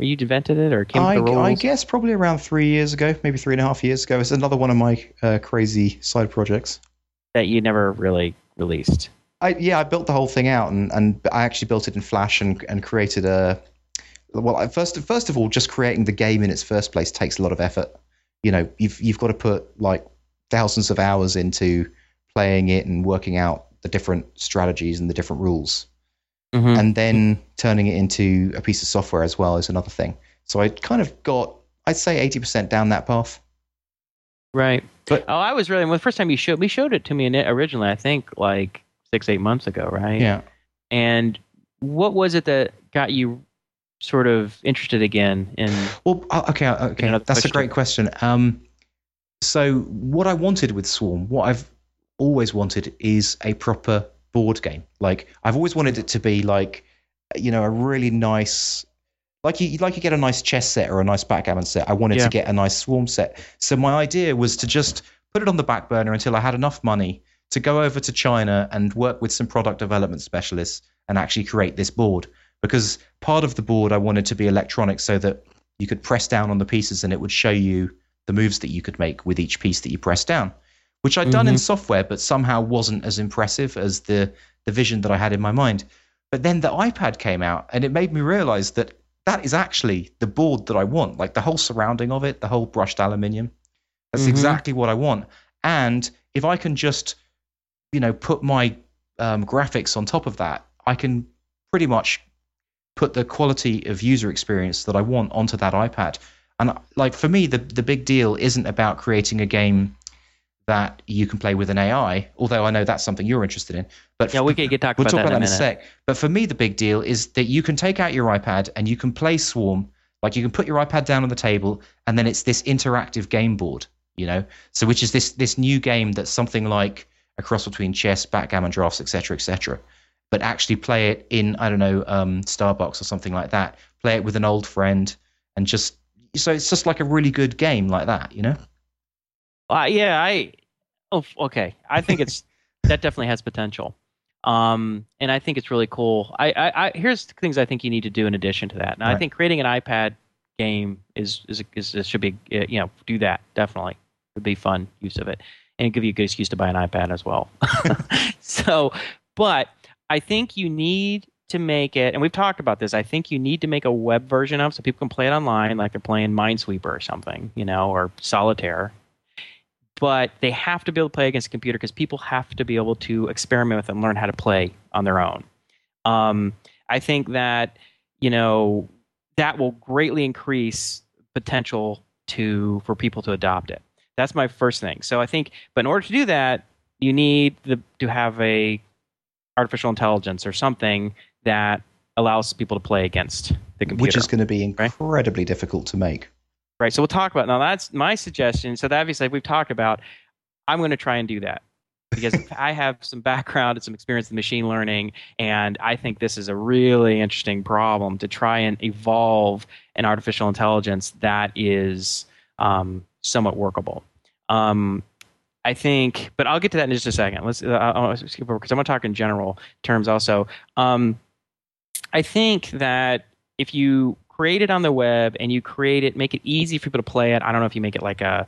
Or you invented it or came I, the? I guess probably around three years ago maybe three and a half years ago it's another one of my uh, crazy side projects that you never really released. I, yeah, I built the whole thing out, and, and I actually built it in Flash and, and created a. Well, I- first first of all, just creating the game in its first place takes a lot of effort. You know, you've you've got to put like thousands of hours into playing it and working out the different strategies and the different rules, Mhm. and then turning it into a piece of software as well is another thing. So I kind of got, I'd say, eighty percent down that path. Right. But- oh, I was really well, the first time you showed we showed it to me in it originally. I think like six eight months ago, right? Yeah. And what was it that got you sort of interested again in? Well, uh, okay, uh, okay, another that's a question. great question. Um, so what I wanted with Swarm, what I've always wanted, is a proper board game. Like I've always wanted it to be like, you know, a really nice, like you like you get a nice chess set or a nice backgammon set. I wanted Yeah. to get a nice Swarm set. So my idea was to just put it on the back burner until I had enough money to go over to China and work with some product development specialists and actually create this board. Because part of the board I wanted to be electronic so that you could press down on the pieces and it would show you the moves that you could make with each piece that you press down, which i had done in software, but somehow wasn't as impressive as the, the vision that I had in my mind. But then the iPad came out and it made me realize that that is actually the board that I want. Like the whole surrounding of it, the whole brushed aluminium. That's Mhm. exactly what I want. And if I can just, you know, put my um, graphics on top of that, I can pretty much put the quality of user experience that I want onto that iPad. And like for me, the the big deal isn't about creating a game that you can play with an AI, although I know that's something you're interested in. But Yeah, we could get talk we'll about talk that about in a that in a sec. But for me, the big deal is that you can take out your iPad and you can play Swarm. Like you can put your iPad down on the table, and then it's this interactive game board. You know, so which is this this new game that's something like a cross between chess, backgammon, drafts, etc., etc. But actually play it in I don't know um, Starbucks or something like that. Play it with an old friend, and just so it's just like a really good game like that. You know. Uh, yeah, I. Oh, okay. I think it's that definitely has potential, um, and I think it's really cool. I, I, I here's the things I think you need to do in addition to that. Now, I think creating an iPad game is is, is, is should be uh, you know do that definitely would be fun use of it and give you a good excuse to buy an iPad as well. so, but I think you need to make it, and we've talked about this. I think you need to make a web version of so people can play it online, like they're playing Minesweeper or something, you know, or Solitaire but they have to be able to play against a computer because people have to be able to experiment with and learn how to play on their own. Um, I think that you know that will greatly increase potential to for people to adopt it. That's my first thing. So I think, but in order to do that, you need the, to have a artificial intelligence or something that allows people to play against the computer. Which is going to be incredibly right? difficult to make. Right. So we'll talk about now. That's my suggestion. So that obviously we've talked about. I'm going to try and do that because I have some background and some experience in machine learning, and I think this is a really interesting problem to try and evolve an artificial intelligence that is um, somewhat workable. Um, I think, but I'll get to that in just a second. Let's uh, I'll skip over because I'm going to talk in general terms also. Um, I think that if you create it on the web and you create it, make it easy for people to play it. I don't know if you make it like a,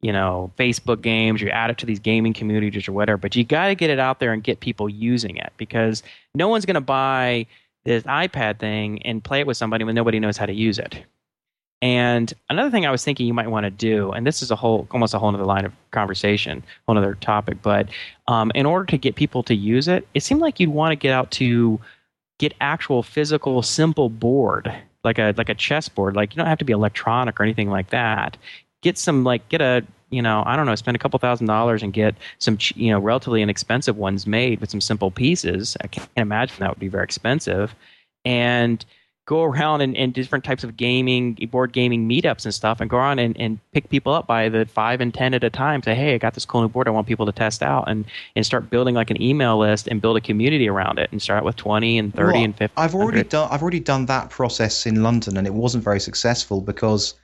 you know, Facebook games, you add it to these gaming communities or whatever, but you got to get it out there and get people using it because no one's going to buy this iPad thing and play it with somebody when nobody knows how to use it. And another thing I was thinking you might want to do, and this is a whole, almost a whole other line of conversation, whole other topic, but um, in order to get people to use it, it seemed like you'd want to get out to get actual physical, simple board, like a like a chessboard. Like you don't have to be electronic or anything like that. Get some like get a you know I don't know spend a couple thousand dollars and get some you know relatively inexpensive ones made with some simple pieces. I can't imagine that would be very expensive, and go around and, and different types of gaming, board gaming meetups and stuff, and go around and, and pick people up by the five and ten at a time. Say, hey, I got this cool new board. I want people to test out, and and start building like an email list and build a community around it, and start with twenty and thirty well, and fifty. I've already done. I've already done that process in London, and it wasn't very successful because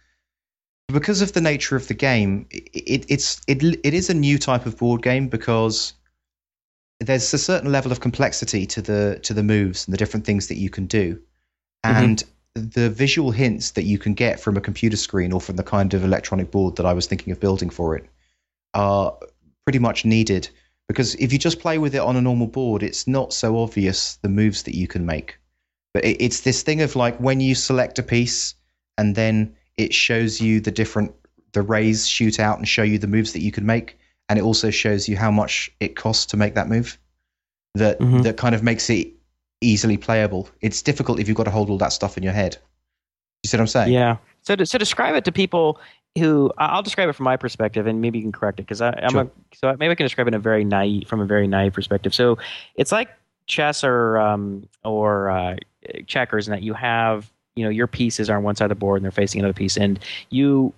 because of the nature of the game. It, it's it it is a new type of board game because there's a certain level of complexity to the to the moves and the different things that you can do. And mm-hmm. the visual hints that you can get from a computer screen or from the kind of electronic board that I was thinking of building for it are pretty much needed because if you just play with it on a normal board, it's not so obvious the moves that you can make. But it, it's this thing of like when you select a piece and then it shows you the different the rays shoot out and show you the moves that you can make, and it also shows you how much it costs to make that move. That mm-hmm. that kind of makes it easily playable. It's difficult if you've got to hold all that stuff in your head. You see what I'm saying? Yeah. So to, so describe it to people who I'll describe it from my perspective, and maybe you can correct it because I'm sure. a, so maybe I can describe it in a very naive from a very naive perspective. So it's like chess or um, or uh, checkers, in that you have you know your pieces are on one side of the board and they're facing another piece, and you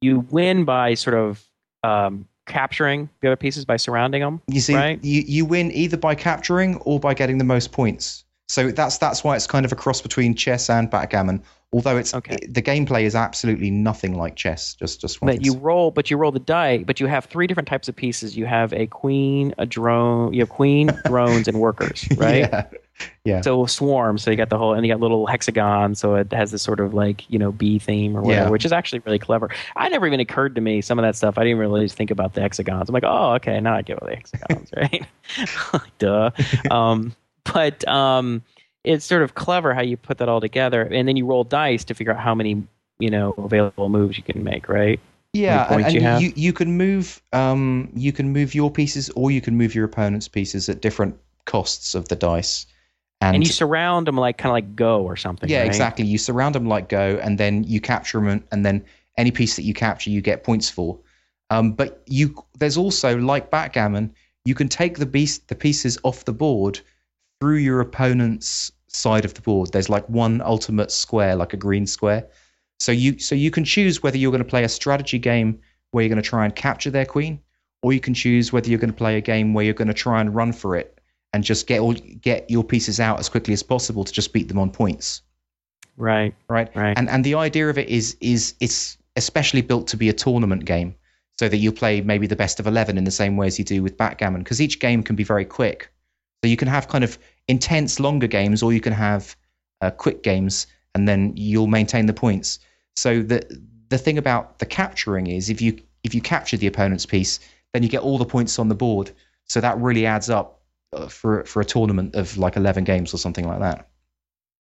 you win by sort of um, capturing the other pieces by surrounding them. You see, right? you, you win either by capturing or by getting the most points. So that's that's why it's kind of a cross between chess and backgammon. Although it's okay. It, the gameplay is absolutely nothing like chess. Just just but you roll, but you roll the die. But you have three different types of pieces. You have a queen, a drone. You have queen, drones, and workers. Right. Yeah yeah. So swarm. So you got the whole, and you got little hexagon. So it has this sort of like you know bee theme or whatever, yeah. which is actually really clever. I never even occurred to me some of that stuff. I didn't really think about the hexagons. I'm like, oh, okay, now I get what the hexagons, right? Duh. Um, but um, it's sort of clever how you put that all together, and then you roll dice to figure out how many you know available moves you can make, right? Yeah, and, and you, you, you can move um you can move your pieces or you can move your opponent's pieces at different costs of the dice. And, and, you surround them like kind of like Go or something. Yeah, right? exactly. You surround them like Go, and then you capture them, and then any piece that you capture, you get points for. Um, but you, there's also like backgammon, you can take the beast, the pieces off the board through your opponent's side of the board. There's like one ultimate square, like a green square. So you, so you can choose whether you're going to play a strategy game where you're going to try and capture their queen, or you can choose whether you're going to play a game where you're going to try and run for it and just get all get your pieces out as quickly as possible to just beat them on points. Right. Right. Right. And and the idea of it is is it's especially built to be a tournament game, so that you play maybe the best of eleven in the same way as you do with backgammon, because each game can be very quick. So you can have kind of intense, longer games, or you can have uh, quick games, and then you'll maintain the points. So the the thing about the capturing is if you if you capture the opponent's piece, then you get all the points on the board. So that really adds up uh, for for a tournament of like 11 games or something like that.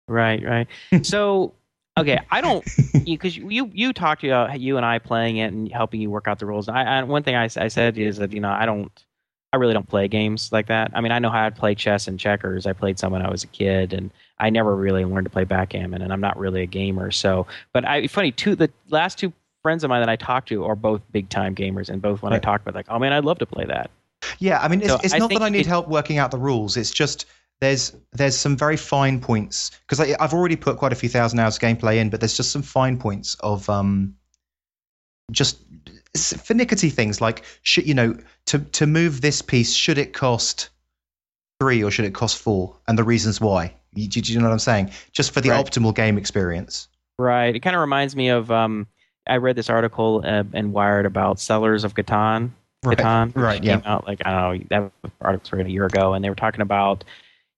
Right, right. so okay, I don't because you, you you talked about you and I playing it and helping you work out the rules. I, I one thing I, I said is that you know I don't I really don't play games like that. I mean, I know how to play chess and checkers. I played some when I was a kid, and I never really learned to play backgammon. And I'm not really a gamer. So, but I funny two the last two friends of mine that I talked to are both big time gamers, and both when right. I talked about like, oh man, I'd love to play that. Yeah, I mean, it's, so it's not that I need it, help working out the rules. It's just there's there's some very fine points because I've already put quite a few thousand hours of gameplay in, but there's just some fine points of um, just finicky things like should you know to to move this piece should it cost three or should it cost four and the reasons why. You, do, you know what I'm saying? Just for the right. optimal game experience. Right. It kind of reminds me of um, I read this article uh, in Wired about Settlers of Catan. Right. Catan, right. Yeah. Out like I don't know that article was written a year ago, and they were talking about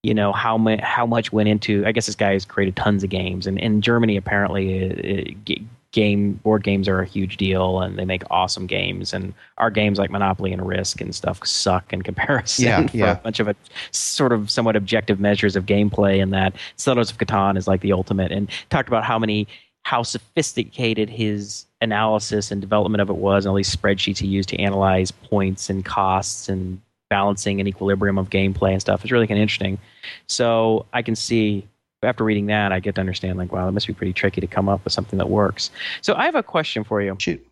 you know how much how much went into. I guess this guy has created tons of games, and in Germany apparently it, it, game board games are a huge deal, and they make awesome games. And our games like Monopoly and Risk and stuff suck in comparison. Yeah, for yeah. a bunch of a, sort of somewhat objective measures of gameplay, and that Settlers of Catan is like the ultimate. And talked about how many how sophisticated his analysis and development of it was, and all these spreadsheets he used to analyze points and costs and balancing and equilibrium of gameplay and stuff. It's really kind of interesting. So I can see after reading that, I get to understand like, wow, it must be pretty tricky to come up with something that works. So I have a question for you. Shoot.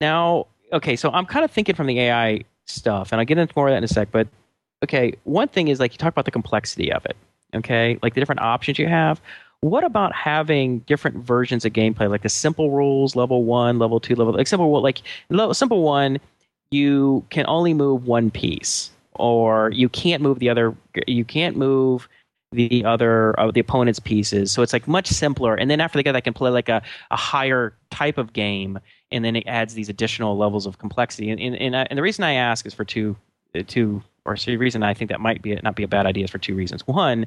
Now, okay, so I'm kind of thinking from the AI stuff, and I'll get into more of that in a sec. But okay, one thing is like you talk about the complexity of it. Okay, like the different options you have. What about having different versions of gameplay, like the simple rules, level one, level two, level like simple like simple one, you can only move one piece, or you can't move the other. You can't move the other uh, the opponent's pieces. So it's like much simpler. And then after they get that, can play like a, a higher type of game, and then it adds these additional levels of complexity. And and, and, uh, and the reason I ask is for two uh, two or the reason I think that might be not be a bad idea is for two reasons. One,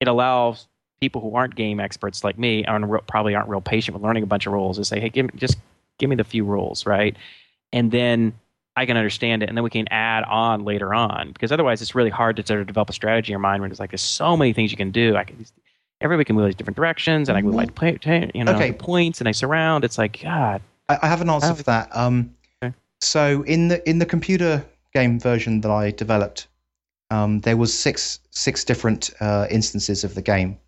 it allows people who aren't game experts like me and probably aren't real patient with learning a bunch of rules to say, hey, give me, just give me the few rules, right? And then I can understand it, and then we can add on later on. Because otherwise, it's really hard to sort of develop a strategy in your mind when it's like there's so many things you can do. I can everybody can move these different directions, and I can move like you know okay. points, and I surround. It's like God. I, I have an answer for that. Um, okay. So in the in the computer game version that I developed, um, there was six six different uh, instances of the game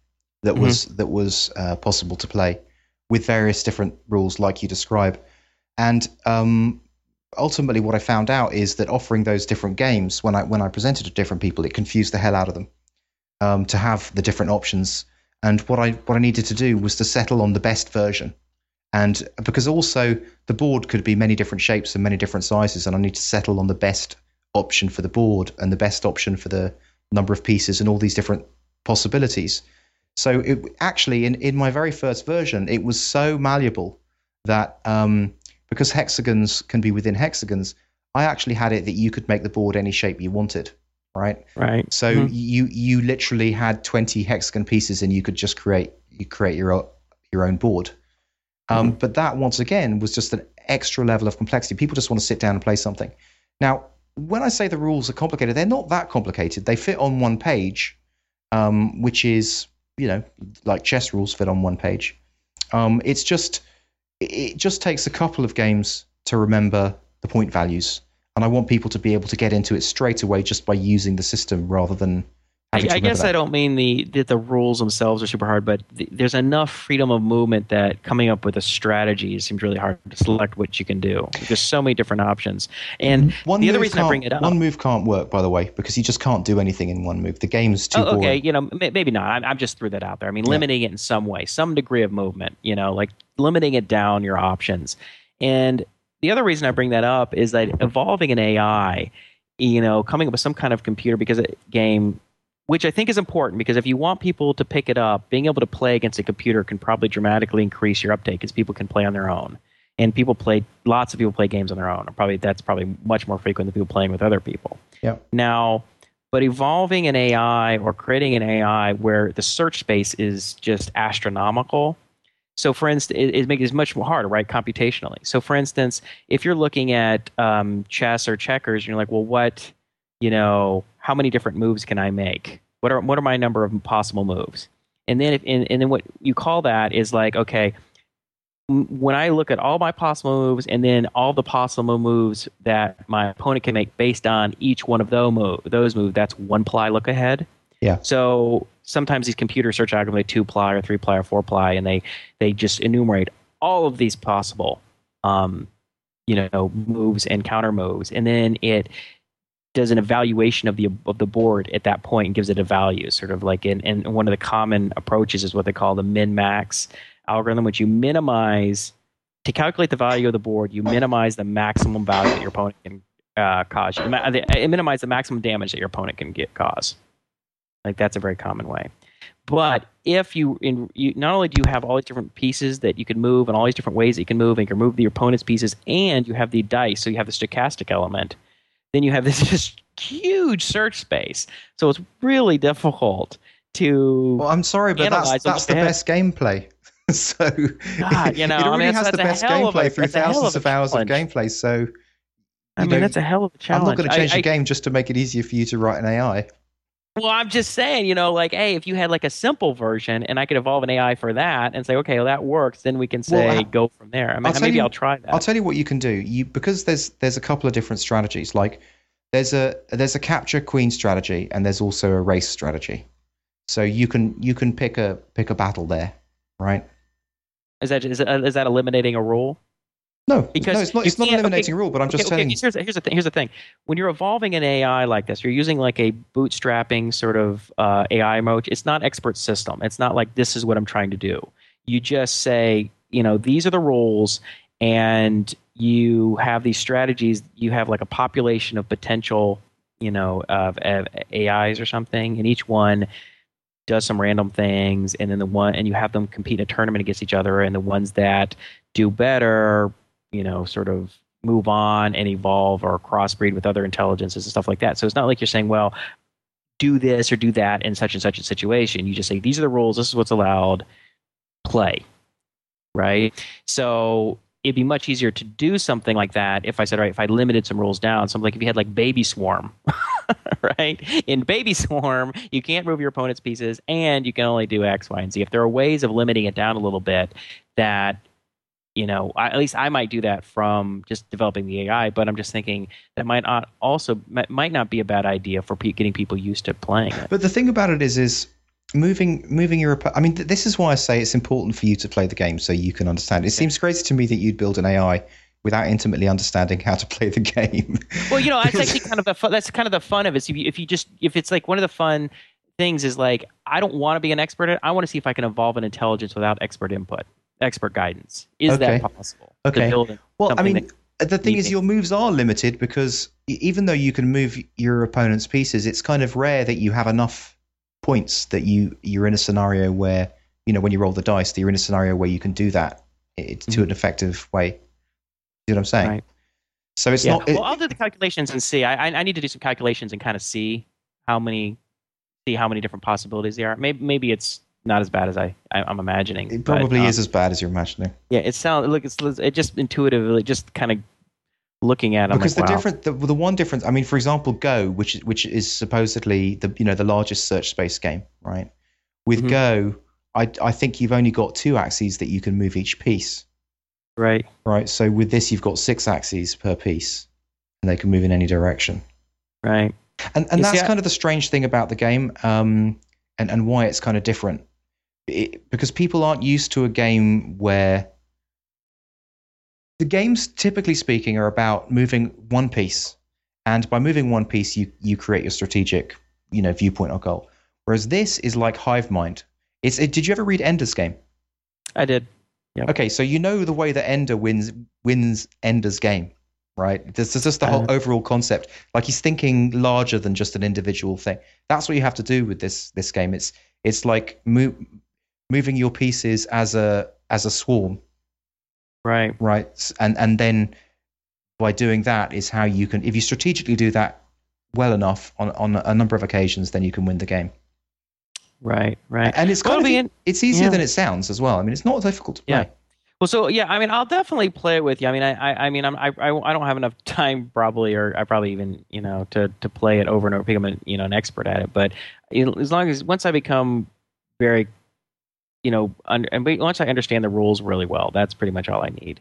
that mm-hmm. was that was uh, possible to play with various different rules, like you describe. And um, ultimately, what I found out is that offering those different games when I when I presented to different people, it confused the hell out of them um, to have the different options. And what I what I needed to do was to settle on the best version. And because also the board could be many different shapes and many different sizes, and I need to settle on the best option for the board and the best option for the number of pieces and all these different possibilities. So it actually in, in my very first version, it was so malleable that um, because hexagons can be within hexagons, I actually had it that you could make the board any shape you wanted. Right. Right. So mm-hmm. you you literally had twenty hexagon pieces, and you could just create you create your own, your own board. Um, mm-hmm. But that once again was just an extra level of complexity. People just want to sit down and play something. Now, when I say the rules are complicated, they're not that complicated. They fit on one page, um, which is you know, like chess rules fit on one page. Um, it's just it just takes a couple of games to remember the point values, and I want people to be able to get into it straight away just by using the system rather than I, I guess. I don't mean the, the, the rules themselves are super hard, but the, there's enough freedom of movement that coming up with a strategy seems really hard to select what you can do. There's so many different options, and one the other reason I bring it up, one move can't work, by the way, because you just can't do anything in one move. The game's too. Oh, okay, boring. you know, maybe not. I'm, I'm just threw that out there. I mean, limiting yeah. it in some way, some degree of movement. You know, like limiting it down your options. And the other reason I bring that up is that evolving an AI, you know, coming up with some kind of computer because a game which I think is important because if you want people to pick it up, being able to play against a computer can probably dramatically increase your uptake because people can play on their own. And people play lots of people play games on their own. Probably that's probably much more frequent than people playing with other people. Yeah. Now, but evolving an AI or creating an AI where the search space is just astronomical. So, for instance, it, it makes it much more harder, right, computationally. So, for instance, if you're looking at um, chess or checkers, and you're like, well, what you know, how many different moves can I make? What are what are my number of possible moves? And then if and, and then what you call that is like okay, when I look at all my possible moves and then all the possible moves that my opponent can make based on each one of those move, those moves, that's one ply look ahead. Yeah. So sometimes these computers search algorithms two ply or three ply or four ply, and they they just enumerate all of these possible, um, you know, moves and counter moves, and then it does an evaluation of the of the board at that point and gives it a value, sort of like in and one of the common approaches is what they call the min max algorithm, which you minimize to calculate the value of the board. You minimize the maximum value that your opponent can uh, cause. You minimize the maximum damage that your opponent can get cause. Like that's a very common way. But if you, in, you not only do you have all these different pieces that you can move and all these different ways that you can move and you can move the opponent's pieces, and you have the dice, so you have the stochastic element, then you have this just huge search space. So it's really difficult to. Well, I'm sorry, but that's, that's the best gameplay. so God, you know, it already I mean, has the best gameplay a, through thousands of, of hours of gameplay. So I mean, know, that's a hell of a challenge. I'm not going to change I, the game just to make it easier for you to write an AI. Well, I'm just saying, you know, like, hey, if you had like a simple version and I could evolve an AI for that and say, okay, well, that works, then we can say well, go from there. I mean, I'll uh, maybe you, I'll try that. I'll tell you what you can do. You because there's there's a couple of different strategies. Like there's a there's a capture queen strategy and there's also a race strategy. So you can you can pick a pick a battle there, right? Is that is, that, is that eliminating a rule? No, because no, it's not. It's not eliminating okay, rule, but I'm just okay, telling. Okay, here's, here's the thing. Here's the thing. When you're evolving an AI like this, you're using like a bootstrapping sort of uh, AI mode. It's not expert system. It's not like this is what I'm trying to do. You just say, you know, these are the rules, and you have these strategies. You have like a population of potential, you know, of, of AIs or something, and each one does some random things, and then the one and you have them compete in a tournament against each other, and the ones that do better, you know, sort of move on and evolve or crossbreed with other intelligences and stuff like that. So it's not like you're saying, well, do this or do that in such and such a situation. You just say these are the rules. This is what's allowed. Play, right? So it'd be much easier to do something like that if I said, all right, if I limited some rules down, something like if you had like Baby Swarm, right? In Baby Swarm, you can't move your opponent's pieces and you can only do X, Y, and Z. If there are ways of limiting it down a little bit that you know, I, at least I might do that from just developing the AI. But I'm just thinking that might not also might not be a bad idea for pe- getting people used to playing it. But the thing about it is, is moving moving your i mean th- this is why i say it's important for you to play the game so you can understand it seems crazy to me that you'd build an ai without intimately understanding how to play the game well you know that's actually kind of the fun, that's kind of the fun of it so if you, if you just if it's like one of the fun things is like i don't want to be an expert at it i want to see if i can evolve an intelligence without expert input expert guidance is okay. that possible okay well i mean the thing is your moves are limited because even though you can move your opponent's pieces it's kind of rare that you have enough points that you you're in a scenario where you know when you roll the dice that you're in a scenario where you can do that it, to mm-hmm. an effective way. You know what I'm saying? Right. So it's yeah. not. It, well, I'll do the calculations and see. I, I need to do some calculations and kind of see how many see how many different possibilities there are. Maybe maybe it's not as bad as I, I am imagining. It probably but, um, is as bad as you're imagining. Yeah, it sounds look it's it just intuitively just kind of looking at. because like, the wow. different, the, the one difference. I mean, for example, Go, which which is supposedly the you know the largest search space game, right? With mm-hmm. Go, I I think you've only got two axes that you can move each piece. Right. Right. So with this, you've got six axes per piece, and they can move in any direction. Right. And and that's kind of the strange thing about the game, um, and and why it's kind of different, it, because people aren't used to a game where the games, typically speaking, are about moving one piece, and by moving one piece, you you create your strategic, you know, viewpoint or goal. Whereas this is like hive mind. It's. It, did you ever read Ender's Game? I did. Yep. Okay, so you know the way that Ender wins wins Ender's game, right? This is just the whole uh, overall concept. Like he's thinking larger than just an individual thing. That's what you have to do with this this game. It's it's like move, moving your pieces as a as a swarm Right. Right. And and then by doing that is how you can if you strategically do that well enough on on a number of occasions, then you can win the game. Right. Right. And it's kind well, of in, it's easier yeah. than it sounds as well. I mean, it's not difficult to play. Yeah. Well, so yeah, I mean, I'll definitely play it with you. I mean, I, I, I mean, I'm, I, I don't have enough time probably, or I probably even, you know, to, to play it over and over, become a, you know, an expert at it. But as long as once I become very you know, un- and once I understand the rules really well, that's pretty much all I need.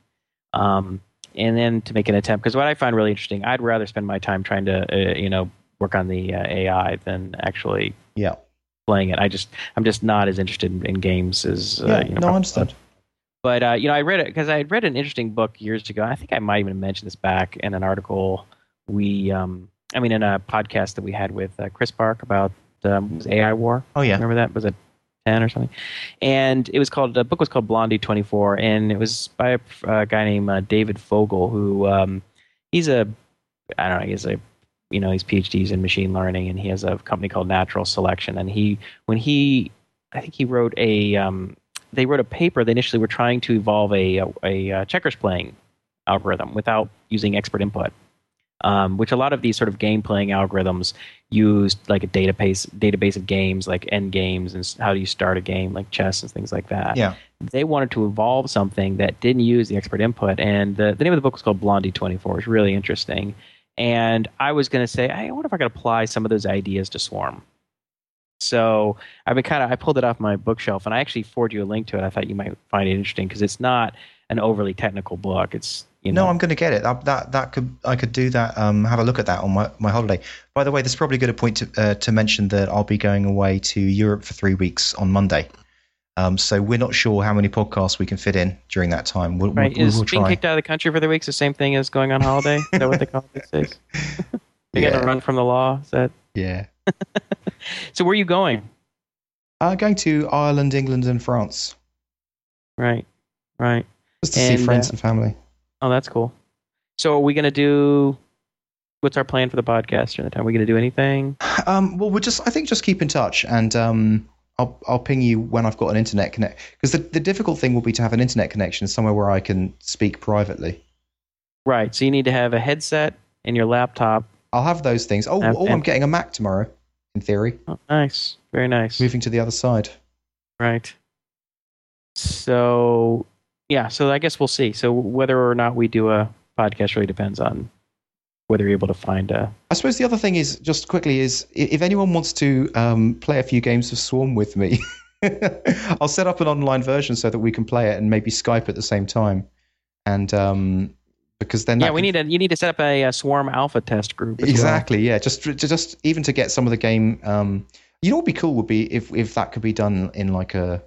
Um, and then to make an attempt, because what I find really interesting, I'd rather spend my time trying to, uh, you know, work on the uh, AI than actually Yeah. playing it. I just, I'm just not as interested in, in games as, uh, Yeah, you know, no, understand. But uh, you know, I read it because I had read an interesting book years ago. I think I might even mention this back in an article we, um, I mean, in a podcast that we had with uh, Chris Park about um, was AI War. Oh yeah. Remember that? Was it ten or something? And it was called the book was called Blondie Twenty Four, and it was by a, a guy named uh, David Fogel, who um, he's a I don't know, he's a you know he's PhDs in machine learning, and he has a company called Natural Selection. And he when he I think he wrote a um, they wrote a paper. They initially were trying to evolve a a, a uh, checkers playing algorithm without using expert input. Um, which a lot of these sort of game playing algorithms used like a database database of games like end games and how do you start a game like chess and things like that. Yeah. they wanted to evolve something that didn't use the expert input and the, the name of the book was called blondie 24 it's really interesting. And i was going to say i wonder if i could apply some of those ideas to swarm. So i've been kind of i pulled it off my bookshelf and i actually forwarded you a link to it. I thought you might find it interesting because it's not an overly technical book. It's you know No, I'm going to get it. That, that that could I could do that. Um, have a look at that on my, my holiday. By the way, there's is probably a good point to uh, to mention that I'll be going away to Europe for three weeks on Monday. Um, so we're not sure how many podcasts we can fit in during that time. We'll, right we'll, is we'll being kicked out of the country for the weeks the same thing as going on holiday is that what they call it these days you're gonna run from the law is that Yeah. so where are you going Uh, going to Ireland, England, and France right right just to see friends uh, and family. Oh, that's cool. So, are we going to do? What's our plan for the podcast during the time? Are we going to do anything? Um, well, we'll just I think just keep in touch, and um, I'll I'll ping you when I've got an internet connect. Because the, the difficult thing will be to have an internet connection somewhere where I can speak privately. Right. So you need to have a headset and your laptop. I'll have those things. Oh, Um, oh, I'm getting a Mac tomorrow, in theory. Oh, nice. Very nice. Moving to the other side. Right. So, yeah. So I guess we'll see. So whether or not we do a podcast really depends on whether you're able to find a. I suppose the other thing is just quickly is if anyone wants to um, play a few games of Swarm with me, I'll set up an online version so that we can play it and maybe Skype at the same time. And um, because then Yeah, we can- need to You need to set up a, uh Swarm Alpha test group. as well. exactly yeah just just even to get some of the game um you know what would be cool would be if if that could be done in like a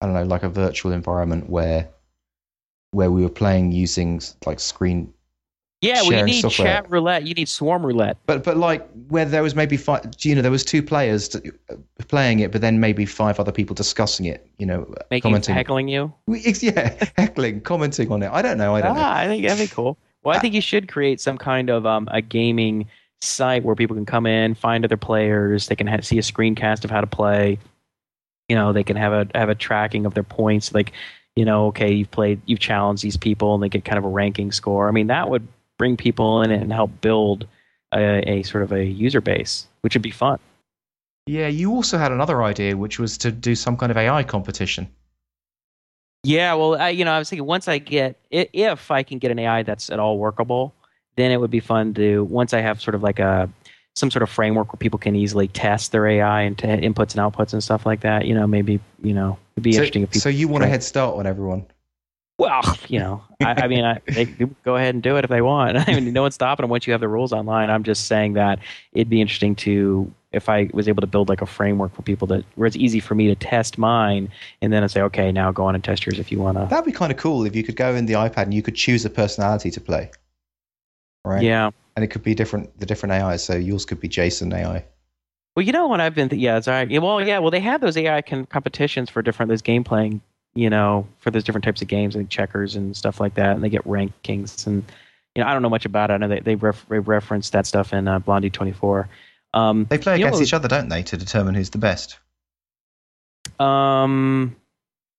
i don't know like a virtual environment where where we were playing using like screen Yeah, we need software. chat roulette. You need Swarm roulette. but but like where there was maybe five you know there was two players uh, playing it but then maybe five other people discussing it you know Making commenting heckling you. We- yeah heckling commenting on it i don't know i don't know ah, I think that'd be cool. Well, I Uh, think you should create some kind of um, a gaming site where people can come in, find other players. They can ha- see a screencast of how to play. You know, they can have a have a tracking of their points. Like, you know, okay, you've played, you've challenged these people, and they get kind of a ranking score. I mean, that would bring people in and help build a, a sort of a user base, which would be fun. yeah you also had another idea which was to do some kind of ai competition Yeah, well, I, you know, I was thinking once I get if I can get an AI that's at all workable, then it would be fun to once I have sort of like a some sort of framework where people can easily test their AI and t- inputs and outputs and stuff like that. You know, maybe you know it'd be so, interesting if people. so you want a head start on everyone Well, you know, I, I mean, I, they can go ahead and do it if they want. I mean, no one's stopping them once you have the rules online. I'm just saying that it'd be interesting to if I was able to build like a framework for people that where it's easy for me to test mine and then I say, okay, now go on and test yours if you want to. That'd be kind of cool if you could go in the iPad and you could choose a personality to play, right? Yeah. And it could be different, the different AIs. So yours could be Jason AI. Well, you know what I've been. Th- yeah, it's all right. Well, yeah. Well, they have those AI con- competitions for different those game playing. You know, for those different types of games, like checkers and stuff like that, and they get rankings. And you know, I don't know much about it. I know they they, ref- they referenced that stuff in uh, Blondie twenty four. Um, They play You know against each other, don't they, to determine who's the best? Um,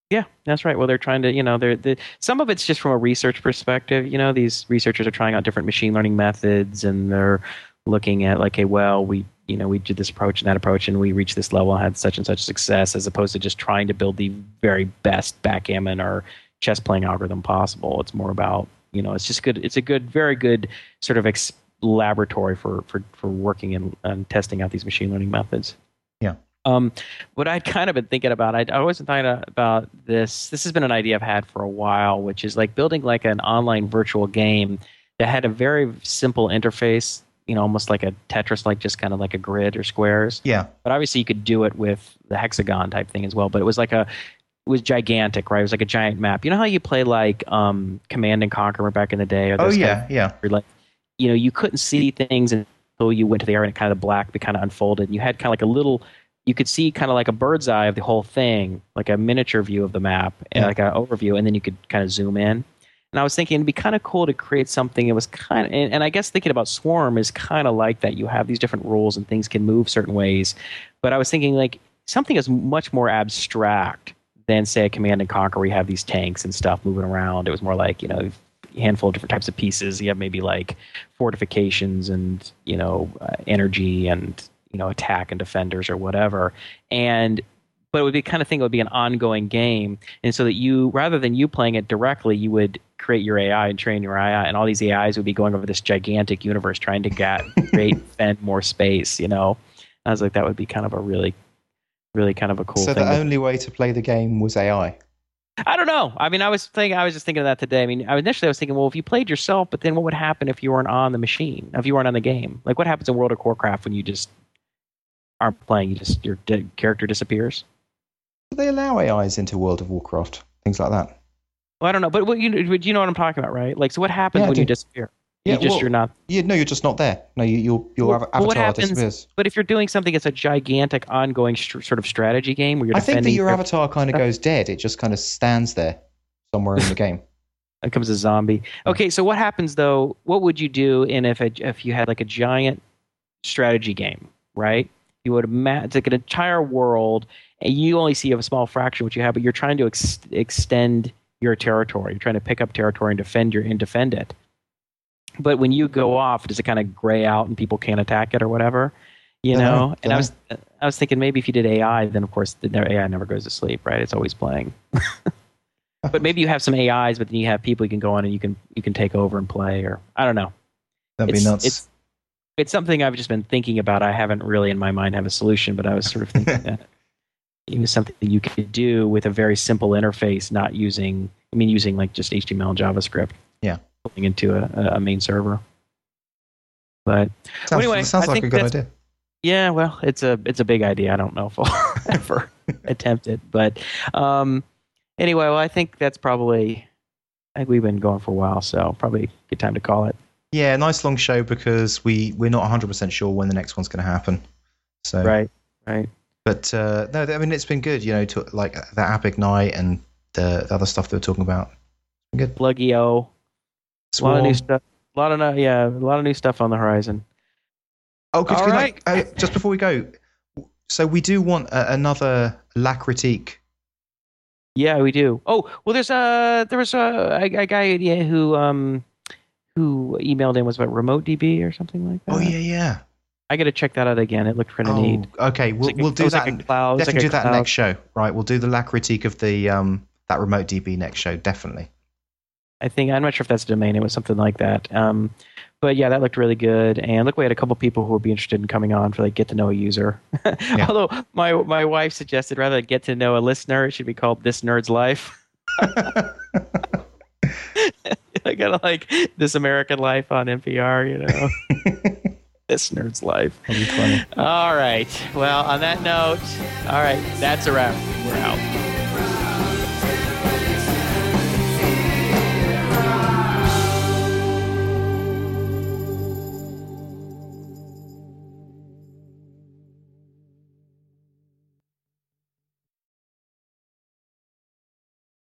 yeah, that's right. Well, they're trying to, you know, they're, they some of it's just from a research perspective. You know, these researchers are trying out different machine learning methods, and they're looking at like, hey, well, we, you know, we did this approach and that approach, and we reached this level, had such and such success, as opposed to just trying to build the very best backgammon or chess playing algorithm possible. It's more about, you know, it's just good. It's a good, very good sort of ex- laboratory for for for working and, and testing out these machine learning methods. Um, what I'd kind of been thinking about, I'd, I wasn't thinking about this. This has been an idea I've had for a while, which is like building like an online virtual game that had a very simple interface. You know, almost like a Tetris, like just kind of like a grid or squares. Yeah. But obviously, you could do it with the hexagon type thing as well. But it was like a it was gigantic, right? It was like a giant map. You know how you play like um, Command and Conquer back in the day? Or Oh yeah, yeah. where, like you know you couldn't see things until you went to the area and it kind of black but kind of unfolded and you had kind of like a little you could see kind of like a bird's eye of the whole thing like a miniature view of the map and Yeah. like an overview and then you could kind of zoom in. And i was thinking it'd be kind of cool to create something that was kind of and, and i guess thinking about swarm is kind of like that you have these different rules and things can move certain ways but i was thinking like something is much more abstract than say a command and conquer where you have these tanks and stuff moving around. It was more like you know a handful of different types of pieces. You have maybe like fortifications and you know uh, energy and you know attack and defenders or whatever and but it would be kind of thing it would be an ongoing game and so that you rather than you playing it directly you would create your ai and train your ai and all these ais would be going over this gigantic universe trying to get create defend more space you know i was like that would be kind of a really really kind of a cool so the only way to play the game was AI. I don't know. I mean, I was thinking, I was just thinking of that today. I mean, I initially I was thinking, well, if you played yourself, but then what would happen if you weren't on the machine? If you weren't on the game? Like, what happens in World of Warcraft when you just aren't playing? You just your di- character disappears. Do they allow AIs into World of Warcraft? Things like that. Well, I don't know, but what you but you know what I'm talking about, right? Like, so what happens Yeah, when you disappear? Yeah, you just well- you're not. Yeah, no, you're just not there. No, you, your your Well, av- well, what avatar happens- disappears. But if you're doing something that's a gigantic, ongoing str- sort of strategy game where you're I think that your your- avatar kind of goes dead. It just kind of stands there somewhere in the game. It comes a zombie. Okay, so what happens though? What would you do in if a, if you had like a giant strategy game, right? You would ma- it's like an entire world, and you only see a small fraction of what you have, but you're trying to ex- extend your territory. You're trying to pick up territory and defend your and defend it. But when you go off, does it kind of gray out and people can't attack it or whatever? You uh-huh. Dunno. And dunno. I uh-huh. was I was thinking maybe if you did AI, then of course the AI never goes to sleep, right? It's always playing. but maybe you have some AIs, but then you have people you can go on and you can you can take over and play, or I don't know. That'd it's, be nuts. It's it's something I've just been thinking about. I haven't really in my mind have a solution, but I was sort of thinking that it was something that you could do with a very simple interface, not using I mean using like just HTML and JavaScript. Yeah. Pulling into a, a- main server. But sounds anyway, sounds I like a good idea. yeah, well, it's a it's a big idea. I don't know if I'll ever attempt it, but um, anyway, well, I think that's probably. I think we've been going for a while, so probably a good time to call it. Yeah, nice long show because we we're not 100 percent sure when the next one's going to happen. So, Right, right. but uh, no, I mean it's been good. You know, to, like the AppIgnite and the, the other stuff they were talking about. Good. Plugio, a lot of new stuff. A lot of no- yeah, a lot of new stuff on the horizon. Oh, good. Right. uh, just before we go, so we do want another La Critique. Yeah, we do. Oh, well, there's a there was a, a, a guy yeah, who um who emailed in was about remote DB or something like that. Oh yeah, yeah. I got to check that out again. It looked pretty Oh, neat. okay. We'll like we'll it do that. Like a cloud. definitely like do a that cloud. next show. Right. We'll do the La Critique of the um that remote DB next show. Definitely. I think I'm not sure if that's a domain. It was something like that. Um, but yeah, that looked really good. And look, we had a couple people who would be interested in coming on for like get to know a user. Although my my wife suggested rather than get to know a listener, it should be called This Nerd's Life. I got to like This American Life on NPR. You know, This Nerd's Life. That'd be funny. All right. Well, on that note, all right, that's a wrap. We're out.